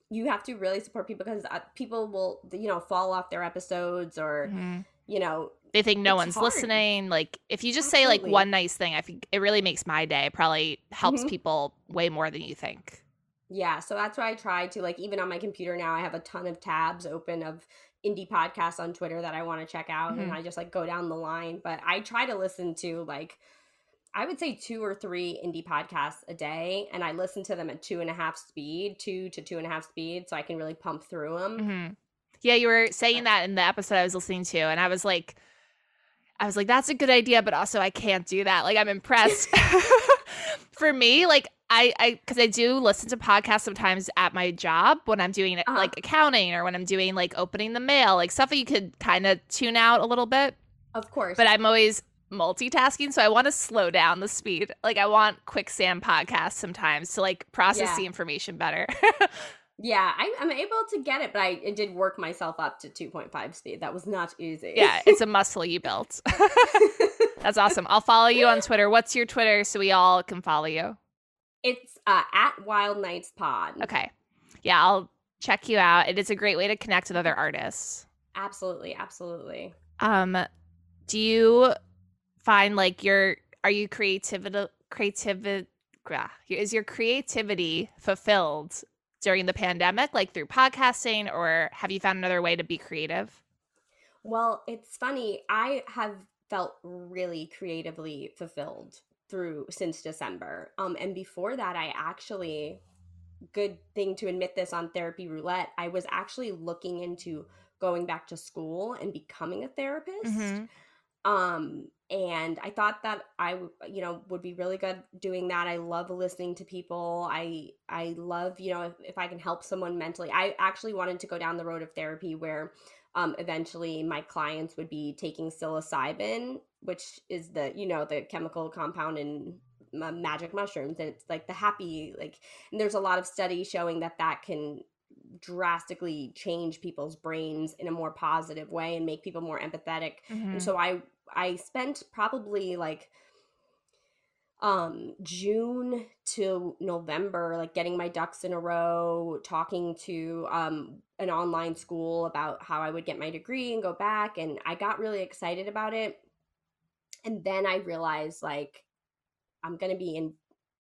you have to really support people because uh, people will you know fall off their episodes or Mhm. you know They think no one's hard. listening. Like if you just say like one nice thing, I think it really makes my day. It probably helps Mhm. people way more than you think. Yeah, so that's why I try to like even on my computer now I have a ton of tabs open of indie podcasts on Twitter that I want to check out and Mhm. I just like go down the line. But I try to listen to like I would say two or three indie podcasts a day and I listen to them at two and a half speed, two to two and a half speed, so I can really pump through them. hmm Yeah, you were saying that in the episode I was listening to, and I was like, I was like, that's a good idea, but also I can't do that. Like, I'm impressed. <laughs> <laughs> For me, like, I, I, because I do listen to podcasts sometimes at my job when I'm doing Uh-huh. like accounting or when I'm doing like opening the mail, like stuff that you could kind of tune out a little bit. Of course. But I'm always multitasking, so I want to slow down the speed. Like, I want quicksand podcasts sometimes to like process Yeah. the information better. <laughs> yeah, I, I'm able to get it, but I it did work myself up to 2.5 speed. That was not easy. yeah, it's a <laughs> muscle you built. <laughs> That's awesome. I'll follow you on Twitter. What's your Twitter so we all can follow you? It's uh, at Wild Nights Pod. Okay. Yeah, I'll check you out. It is a great way to connect with other artists. Absolutely, absolutely. Um do you find like your are you creativity creativity is your creativity fulfilled during the pandemic like through podcasting or have you found another way to be creative? Well, it's funny. I have felt really creatively fulfilled through since December. Um, and before that, I actually, good thing to admit this on Therapy Roulette, I was actually looking into going back to school and becoming a therapist. Mhm. Um, and I thought that I, you know, would be really good doing that. I love listening to people. I, I love, you know, if, if I can help someone mentally. I actually wanted to go down the road of therapy where um, eventually my clients would be taking psilocybin, which is the, you know, the chemical compound in magic mushrooms. And it's like the happy, like, and there's a lot of studies showing that that can drastically change people's brains in a more positive way and make people more empathetic Mhm. and so i i spent probably like um june to november like getting my ducks in a row talking to um an online school about how i would get my degree and go back and i got really excited about it. And then i realized like i'm gonna be in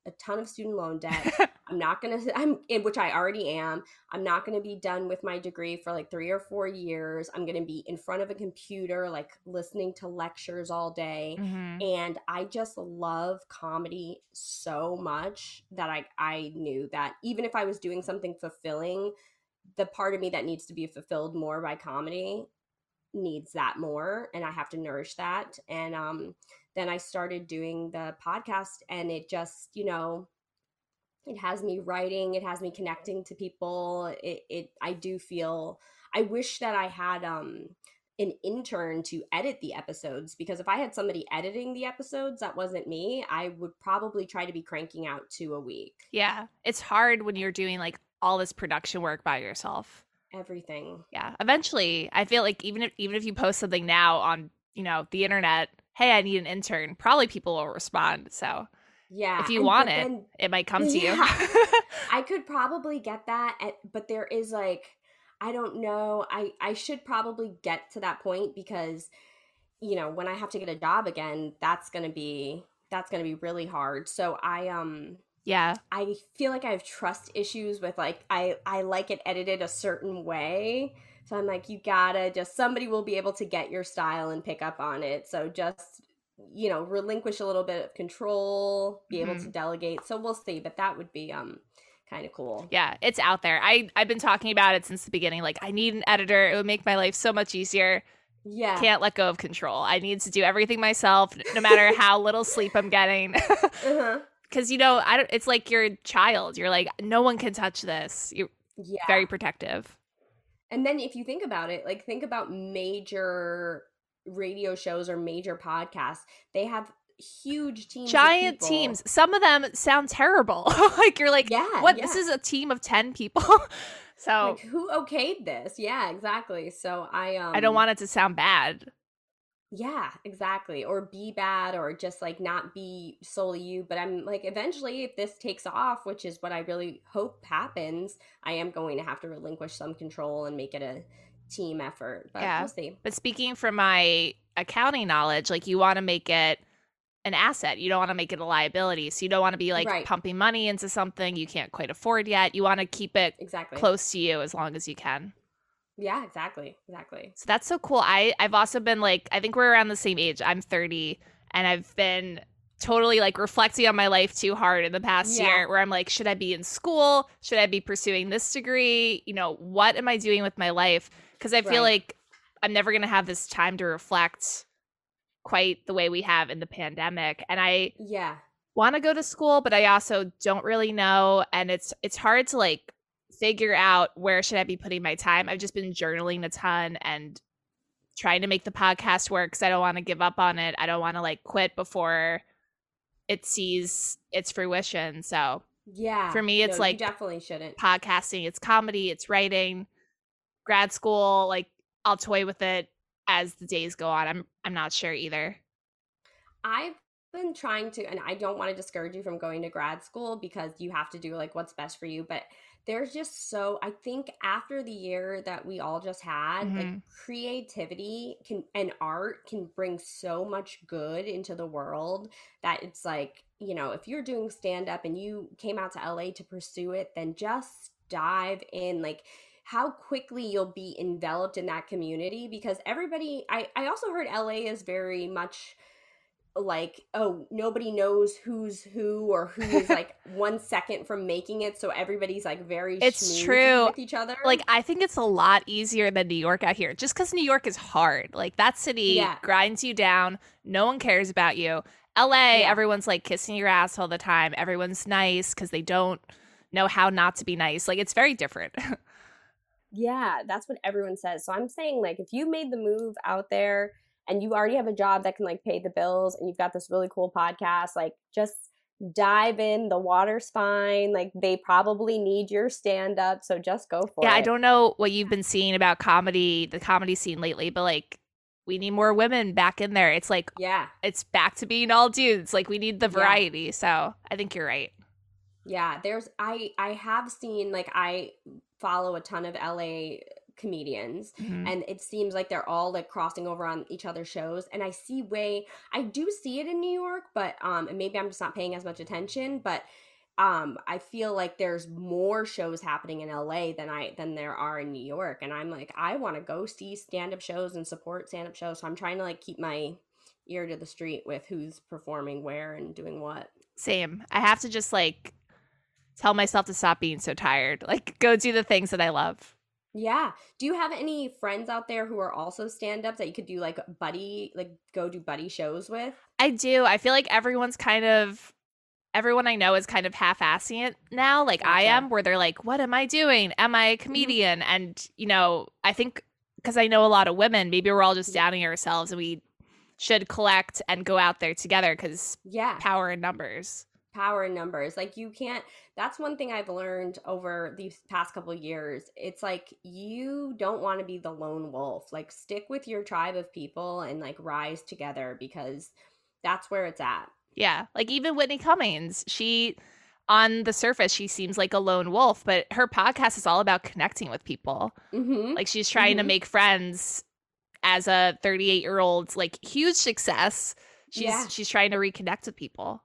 a ton of student loan debt <laughs> I'm not gonna. I'm in which I already am. I'm not gonna be done with my degree for like three or four years. I'm gonna be in front of a computer, like listening to lectures all day. Mhm. And I just love comedy so much that I I knew that even if I was doing something fulfilling, the part of me that needs to be fulfilled more by comedy needs that more, and I have to nourish that. And um, then I started doing the podcast, and it just you know it has me writing it has me connecting to people it, it i do feel i wish that i had um an intern to edit the episodes because if i had somebody editing the episodes that wasn't me i would probably try to be cranking out two a week Yeah, it's hard when you're doing like all this production work by yourself. Everything. Yeah. Eventually, I feel like even if even if you post something now on, you know, the internet, hey, I need an intern, probably people will respond. So Yeah. if you and- want it, then it might come to you. <laughs> I could probably get that, at, but there is like I don't know. I I should probably get to that point because you know when I have to get a job again, that's gonna be that's gonna be really hard. So I um yeah. I feel like I have trust issues with like I I like it edited a certain way. So I'm like you gotta just somebody will be able to get your style and pick up on it. So just you know relinquish a little bit of control, be able to delegate. So we'll see, but that would be um kind of cool. Yeah, it's out there. I I've been talking about it since the beginning. Like I need an editor. It would make my life so much easier. Yeah. Can't let go of control. I need to do everything myself, no matter how little sleep I'm getting. <laughs> uh-huh. Because you know, I don't, it's like your child. You're like, no one can touch this. You're Yeah. very protective. And then if you think about it, like think about major radio shows or major podcasts. They have huge teams. Giant teams. Some of them sound terrible. <laughs> like you're like, Yeah. what? This is a team of ten people. <laughs> so like who okayed this? Yeah, exactly. So I um I don't want it to sound bad. Yeah, exactly. Or be bad or just like not be solely you. But I'm like, eventually, if this takes off, which is what I really hope happens, I am going to have to relinquish some control and make it a team effort. But Yeah. we'll see. But speaking from my accounting knowledge, like you want to make it an asset. You don't want to make it a liability. So you don't want to be like Right. pumping money into something you can't quite afford yet. You want to keep it Exactly. close to you as long as you can. Yeah, exactly. Exactly. So that's so cool. I I've also been like I think we're around the same age. I'm 30 and I've been totally like reflecting on my life too hard in the past Yeah. year where I'm like should I be in school? Should I be pursuing this degree? You know, what am I doing with my life? Cuz I feel Right. like I'm never going to have this time to reflect quite the way we have in the pandemic and I Yeah. want to go to school but I also don't really know and it's it's hard to like figure out where should I be putting my time. I've just been journaling a ton and trying to make the podcast work cuz I don't want to give up on it. I don't want to like quit before it sees its fruition. So, Yeah. For me, it's No, you like- definitely shouldn't. podcasting, it's comedy, it's writing, grad school, like I'll toy with it as the days go on. I'm I'm not sure either. I've been trying to, and I don't want to discourage you from going to grad school because you have to do like what's best for you. But there's just so, I think after the year that we all just had, like Mhm. creativity can and art can bring so much good into the world that it's like, you know, if you're doing stand up and you came out to LA to pursue it, then just dive in. Like, how quickly you'll be enveloped in that community because everybody I, I also heard LA is very much like oh nobody knows who's who or who is like <laughs> one second from making it so everybody's like very It's true. with each other Like I think it's a lot easier than New York out here. Just cuz New York is hard. Like that city Yeah. grinds you down. No one cares about you. LA, Yeah. everyone's like kissing your ass all the time. Everyone's nice cuz they don't know how not to be nice. Like it's very different. <laughs> yeah that's what everyone says so i'm saying like if you made the move out there and you already have a job that can like pay the bills and you've got this really cool podcast like just dive in the water's fine like they probably need your stand up so just go for yeah, it Yeah, I don't know what you've been seeing about comedy, the comedy scene lately, but like we need more women back in there. It's like yeah it's back to being all dudes. Like we need the Yeah. variety. So I think you're right. Yeah, there's I I have seen like I follow a ton of LA comedians Mhm. and it seems like they're all like crossing over on each other's shows and I see way I do see it in New York, but um and maybe I'm just not paying as much attention, but um I feel like there's more shows happening in LA than I than there are in New York and I'm like I want to go see stand-up shows and support stand-up shows, so I'm trying to like keep my ear to the street with who's performing where and doing what. Same. I have to just like tell myself to stop being so tired. Like go do the things that I love. Yeah. Do you have any friends out there who are also stand ups that you could do like buddy, like go do buddy shows with? I do. I feel like everyone's kind of everyone I know is kind of half-assing it now, like I am, where they're like, "What am I doing? Am I a mm-hmm. comedian?" And you know, I think because I know a lot of women, maybe we're all just downing ourselves, and we should collect and go out there together because Yeah. power in numbers. Power in numbers. Like you can't that's one thing I've learned over these past couple years. It's like you don't want to be the lone wolf. Like stick with your tribe of people and like rise together because that's where it's at. Yeah. Like even Whitney Cummings, she on the surface she seems like a lone wolf, but her podcast is all about connecting with people. Mm-hmm. Like she's trying to Mhm. make friends as a 38 year old, like huge success. She's Yeah. she's trying to reconnect with people.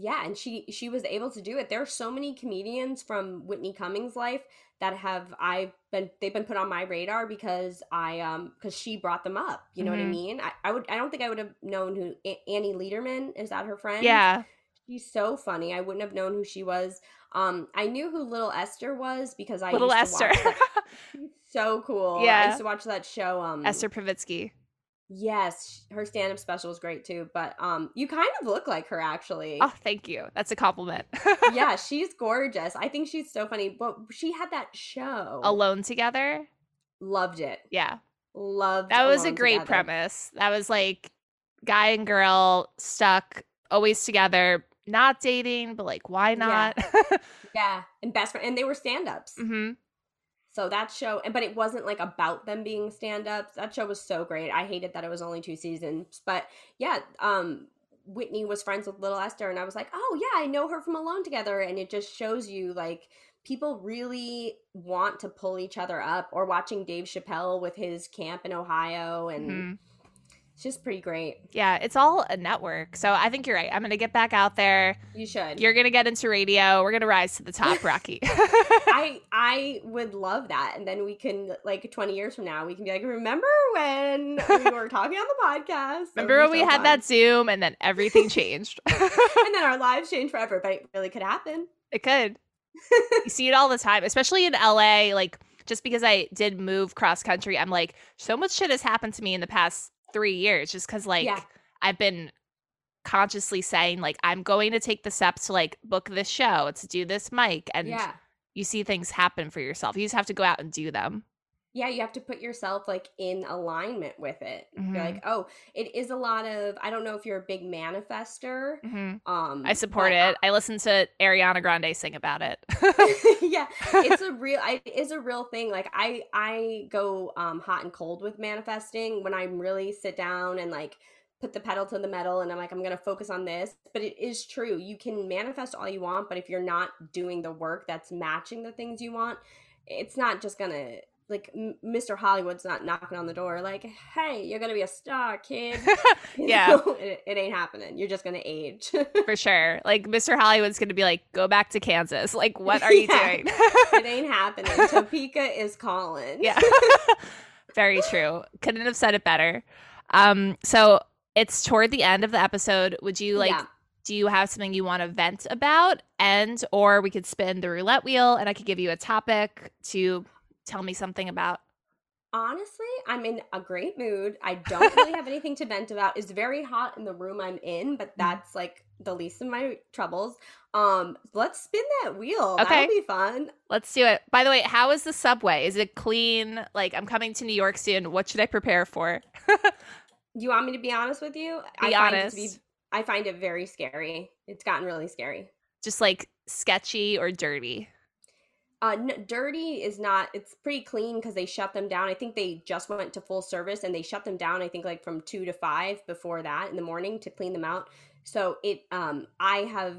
Yeah, and she she was able to do it. There are so many comedians from Whitney Cummings' life that have I've been they've been put on my radar because I um because she brought them up. You know what I Mhm. mean? I, I would I don't think I would have known who A- Annie Lederman is that her friend? Yeah. she's so funny. I wouldn't have known who she was. Um, I knew who Little Esther was because I Little Esther. <laughs> so cool. Yeah, I used to watch that show. Um, Esther Povitsky. Yes, her stand up special is great too. But um, you kind of look like her actually. Oh, thank you. That's a compliment. <laughs> yeah, she's gorgeous. I think she's so funny. But she had that show. Alone together. Loved it. Yeah. Loved That was a great Together. premise. That was like guy and girl stuck always together, not dating, but like why not? <laughs> Yeah, and best friend, and they were stand ups. So that show, but it wasn't like about them being stand ups. That show was so great. I hated that it was only two seasons, but yeah, um, Whitney was friends with Little Esther, and I was like, oh yeah, I know her from Alone Together, and it just shows you like people really want to pull each other up. Or watching Dave Chappelle with his camp in Ohio, and hmm it's just pretty great. Yeah, it's all a network. So I think you're right. I'm gonna get back out there. You should. You're gonna get into radio. We're gonna rise to the top, <laughs> Rocky. <laughs> I I would love that, and then we can like twenty years from now, we can be like, remember when <laughs> we were talking on the podcast? Remember be when we so had fun. that Zoom and then everything changed? and then our lives changed forever, but it really could happen. it could. You see it all the time, especially in LA. Like, just because I did move cross country, I'm like, so much shit has happened to me in the past three years just because, like, Yeah. I've been consciously saying, like, I'm going to take the steps to, like, book this show, to do this mic. And yeah. you see things happen for yourself. You just have to go out and do them. Yeah, you have to put yourself like in alignment with it. Mhm. Be like, oh, it is a lot of I don't know if you're a big manifester. hmm Um I support it. I listen to Ariana Grande sing about it. <laughs> <laughs> yeah it's a real I, it is a real thing like i i go um hot and cold with manifesting when i really sit down and like put the pedal to the metal and i'm like i'm gonna focus on this but it is true you can manifest all you want but if you're not doing the work that's matching the things you want it's not just gonna like M- mr hollywood's not knocking on the door like hey you're gonna be a star kid <laughs> Yeah. <laughs> it, it ain't happening you're just gonna age <laughs> for sure. Like Mr. Hollywood's to be like, go back to Kansas. Like, what are you Yeah. doing? it ain't happening topeka is calling yeah. Very true. Couldn't have said it better. Um, so it's toward the end of the episode. Would you like Yeah. do you have something you want to vent about? And or we could spin the roulette wheel and I could give you a topic to tell me something about. Honestly, I'm in a great mood. I don't really have anything to vent about. It's very hot in the room I'm in, but Mm-hmm. that's like the least of my troubles. Um, let's spin that wheel. Okay. That'll be fun. Let's do it. By the way, how is the subway? Is it clean? Like I'm coming to New York soon. What should I prepare for? <laughs> Do you want me to be honest with you? Be I find it to be honest. I find it very scary. It's gotten really scary. Just like sketchy or dirty? Uh, n- dirty is not. It's pretty clean because they shut them down. I think they just went to full service and they shut them down. I think like from two to five before that in the morning to clean them out. So it. Um, I have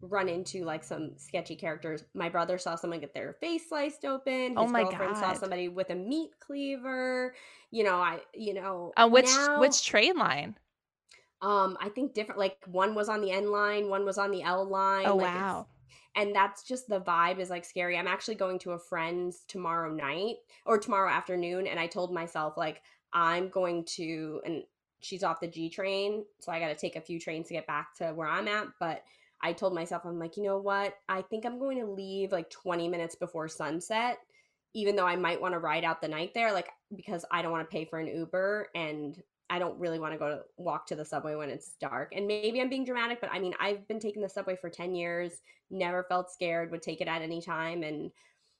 run into like some sketchy characters. My brother saw someone get their face sliced open. His Oh my girlfriend saw somebody with a meat cleaver. You know, I. You know, Uh, which now- which train line? Um, I think different. Like one was on the N line, one was on the L line. Oh like, wow. And that's just the vibe is like scary. I'm actually going to a friend's tomorrow night or tomorrow afternoon, and I told myself like I'm going to, and she's off the G train, so I got to take a few trains to get back to where I'm at. But I told myself I'm like, you know what? I think I'm going to leave like 20 minutes before sunset, even though I might want to ride out the night there, like because I don't want to pay for an Uber and I don't really want to go to walk to the subway when it's dark. And maybe I'm being dramatic, but I mean, I've been taking the subway for 10 years, never felt scared, would take it at any time. And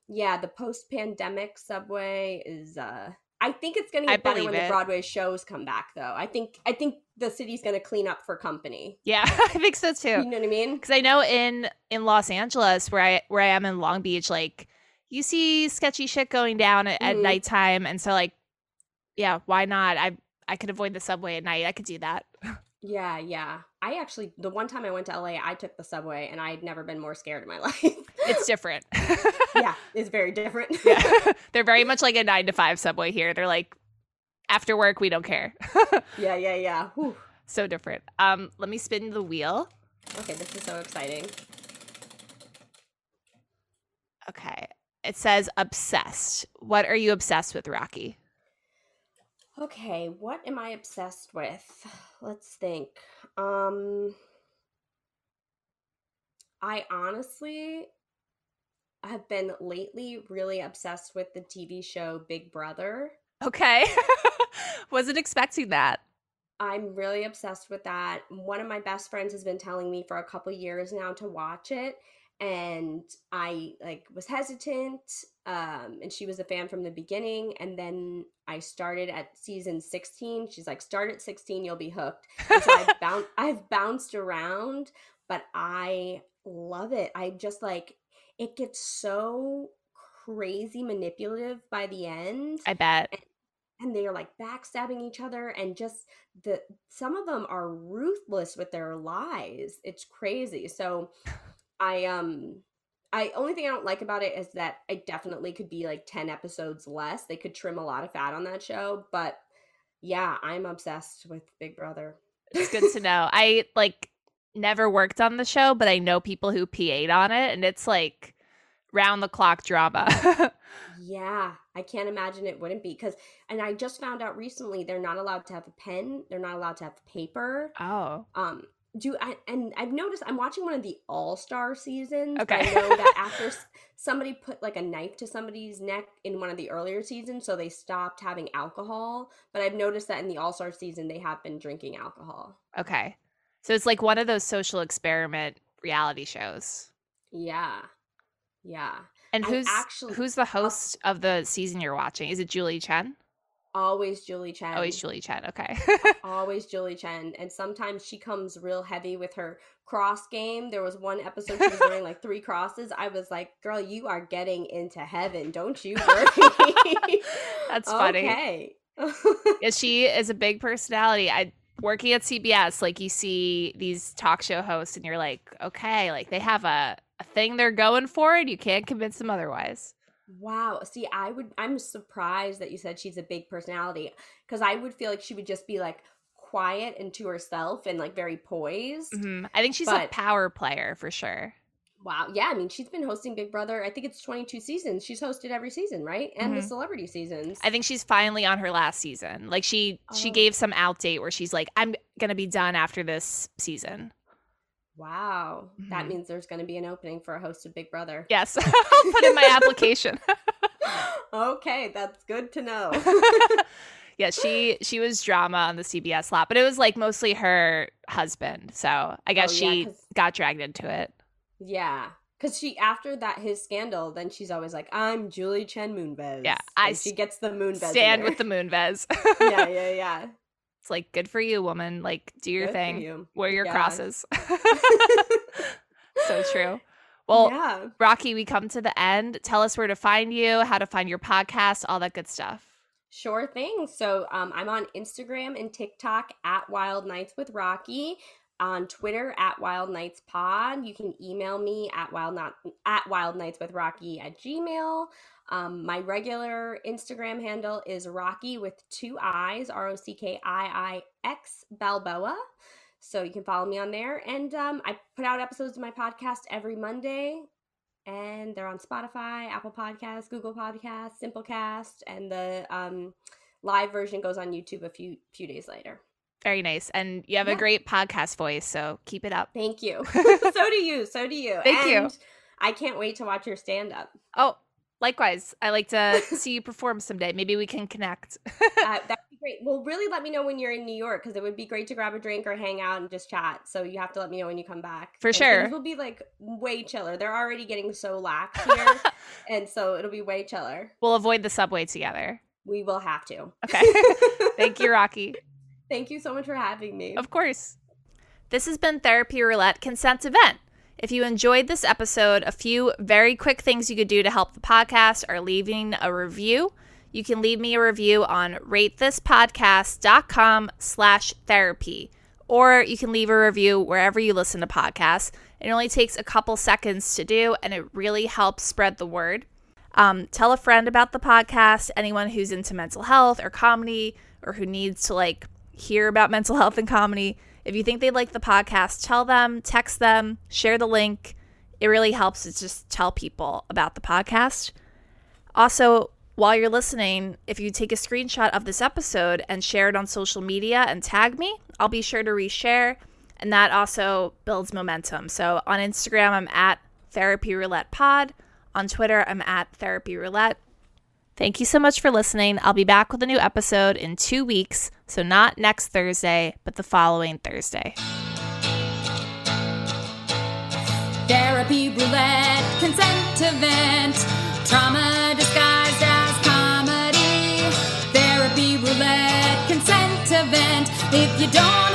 yeah, the post pandemic subway is, uh, I think it's going to I get better when the. Broadway shows come back, though. I think I think the city's going to clean up for company. Yeah, <laughs> I think so too. You know what I mean? because I know in in Los Angeles where I where I am in Long Beach, like you see sketchy shit going down at, at Mhm. nighttime, and so like, yeah, why not? I I could avoid the subway at night. I could do that. Yeah, yeah. I actually the one time I went to LA, I took the subway, and I had never been more scared in my <laughs> life. It's different. <laughs> yeah, <laughs> it's very different. yeah, they're very much like a nine to five subway here. They're like, after work, we don't care. yeah, yeah, yeah. Whew. so different. Um, let me spin the wheel. Okay, this is so exciting. Okay, it says obsessed. What are you obsessed with, Rocky? Okay, what am I obsessed with? Let's think. Um I honestly have been lately really obsessed with the TV show Big Brother. Okay, <laughs> wasn't expecting that. I'm really obsessed with that. One of my best friends has been telling me for a couple years now to watch it and I like was hesitant um and she was a fan from the beginning and then I started at season 16. She's like start at 16 you'll be hooked. And so I've, <laughs> boun- I've bounced around but I love it. I just like it gets so crazy manipulative by the end I bet. and they are like backstabbing each other and just the some of them are ruthless with their lies it's crazy so i um i only thing i don't like about it is that i definitely could be like 10 episodes less they could trim a lot of fat on that show but yeah i'm obsessed with big brother It's good to know. I like never worked on the show, but I know people who PA'd on it, and it's like round the clock drama. <laughs> yeah i can't imagine it wouldn't be because and i just found out recently they're not allowed to have a pen they're not allowed to have paper oh, um do I and I've noticed I'm watching one of the All Star seasons. Okay. I know that <laughs> after somebody put like a knife to somebody's neck in one of the earlier seasons, so they stopped having alcohol. But I've noticed that in the All Star season, they have been drinking alcohol. okay. So it's like one of those social experiment reality shows. Yeah, yeah. And I who's actually- who's the uh host of the season you're watching? Is it Julie Chen? Always Julie Chen. Always Julie Chen. Okay. <laughs> Always Julie Chen. And sometimes she comes real heavy with her cross game. There was one episode she was wearing like three crosses. I was like, girl, you are getting into heaven. Don't you <laughs> worry. That's funny. Okay. Yeah, she is a big personality. I working at CBS, like you see these talk show hosts, and you're like, okay, like they have a, a thing they're going for, and you can't convince them otherwise. Wow. See, I would, I'm surprised that you said she's a big personality because I would feel like she would just be like quiet and to herself and like very poised. Mhm. I think she's a power player for sure. Wow. Yeah. I mean, she's been hosting Big Brother. I think it's 22 seasons. She's hosted every season, right? And the Mhm. celebrity seasons. I think she's finally on her last season. Like she she Oh. gave some out date where she's like, I'm gonna be done after this season. Wow. That Mhm. means there's going to be an opening for a host of Big Brother. Yes, <laughs> I'll put in my application. <laughs> okay, that's good to know. <laughs> yeah, she she was drama on the CBS lot, but it was like mostly her husband. So I guess Oh, she 'cause- got dragged into it. yeah. Because she, after that, his scandal, then she's always like, I'm Julie Chen Moonves. Yeah, I And she gets the Moonves. Stand with the Moonves. yeah, yeah, yeah. It's like good for you, woman. Like do your Good thing. you. Wear your Yeah. crosses. <laughs> <laughs> so true. <laughs> Well, yeah. Rocky, we come to the end. Tell us where to find you, how to find your podcast, all that good stuff. Sure thing. So um, I'm on Instagram and TikTok at Wild Nights with Rocky. On Twitter at Wild Nights Pod. You can email me at Wild Not at Wild Nights with Rocky at Gmail. Um, my regular Instagram handle is Rocky with two I's, R O C K I I X Balboa. So you can follow me on there. And um, I put out episodes of my podcast every Monday. And they're on Spotify, Apple Podcasts, Google Podcasts, Simplecast, and the um, live version goes on YouTube a few few days later. Very nice. And you have a great podcast voice, so keep it up. Thank you. <laughs> <laughs> so do you. So do you. Thank you. I can't wait to watch your stand up. Oh, likewise. I like to <laughs> see you perform someday. Maybe we can connect. Uh, <laughs> that'd be great. Well, really let me know when you're in New York because it would be great to grab a drink or hang out and just chat. So you have to let me know when you come back. For And sure. Things will be like way chiller. They're already getting so lax here. <laughs> and so it'll be way chiller. we'll avoid the subway together. We will have to. Okay. Thank you, Rocky. Thank you so much for having me. Of course. This has been Therapy Roulette Consent Event. If you enjoyed this episode, a few very quick things you could do to help the podcast are leaving a review. You can leave me a review on ratethispodcast.com slash therapy, or you can leave a review wherever you listen to podcasts. It only takes a couple seconds to do, and it really helps spread the word. Um, tell a friend about the podcast, anyone who's into mental health or comedy, or who needs to like hear about mental health and comedy. If you think they'd like the podcast, tell them, text them, share the link. It really helps to just tell people about the podcast. Also, while you're listening, if you take a screenshot of this episode and share it on social media and tag me, I'll be sure to reshare. And that also builds momentum. So on Instagram, I'm at Therapy Roulette Pod. On Twitter, I'm at Therapy Roulette. Thank you so much for listening. I'll be back with a new episode in two weeks. So, not next Thursday, but the following Thursday. Therapy roulette, consent event, trauma disguised as comedy. Therapy roulette, consent event. If you don't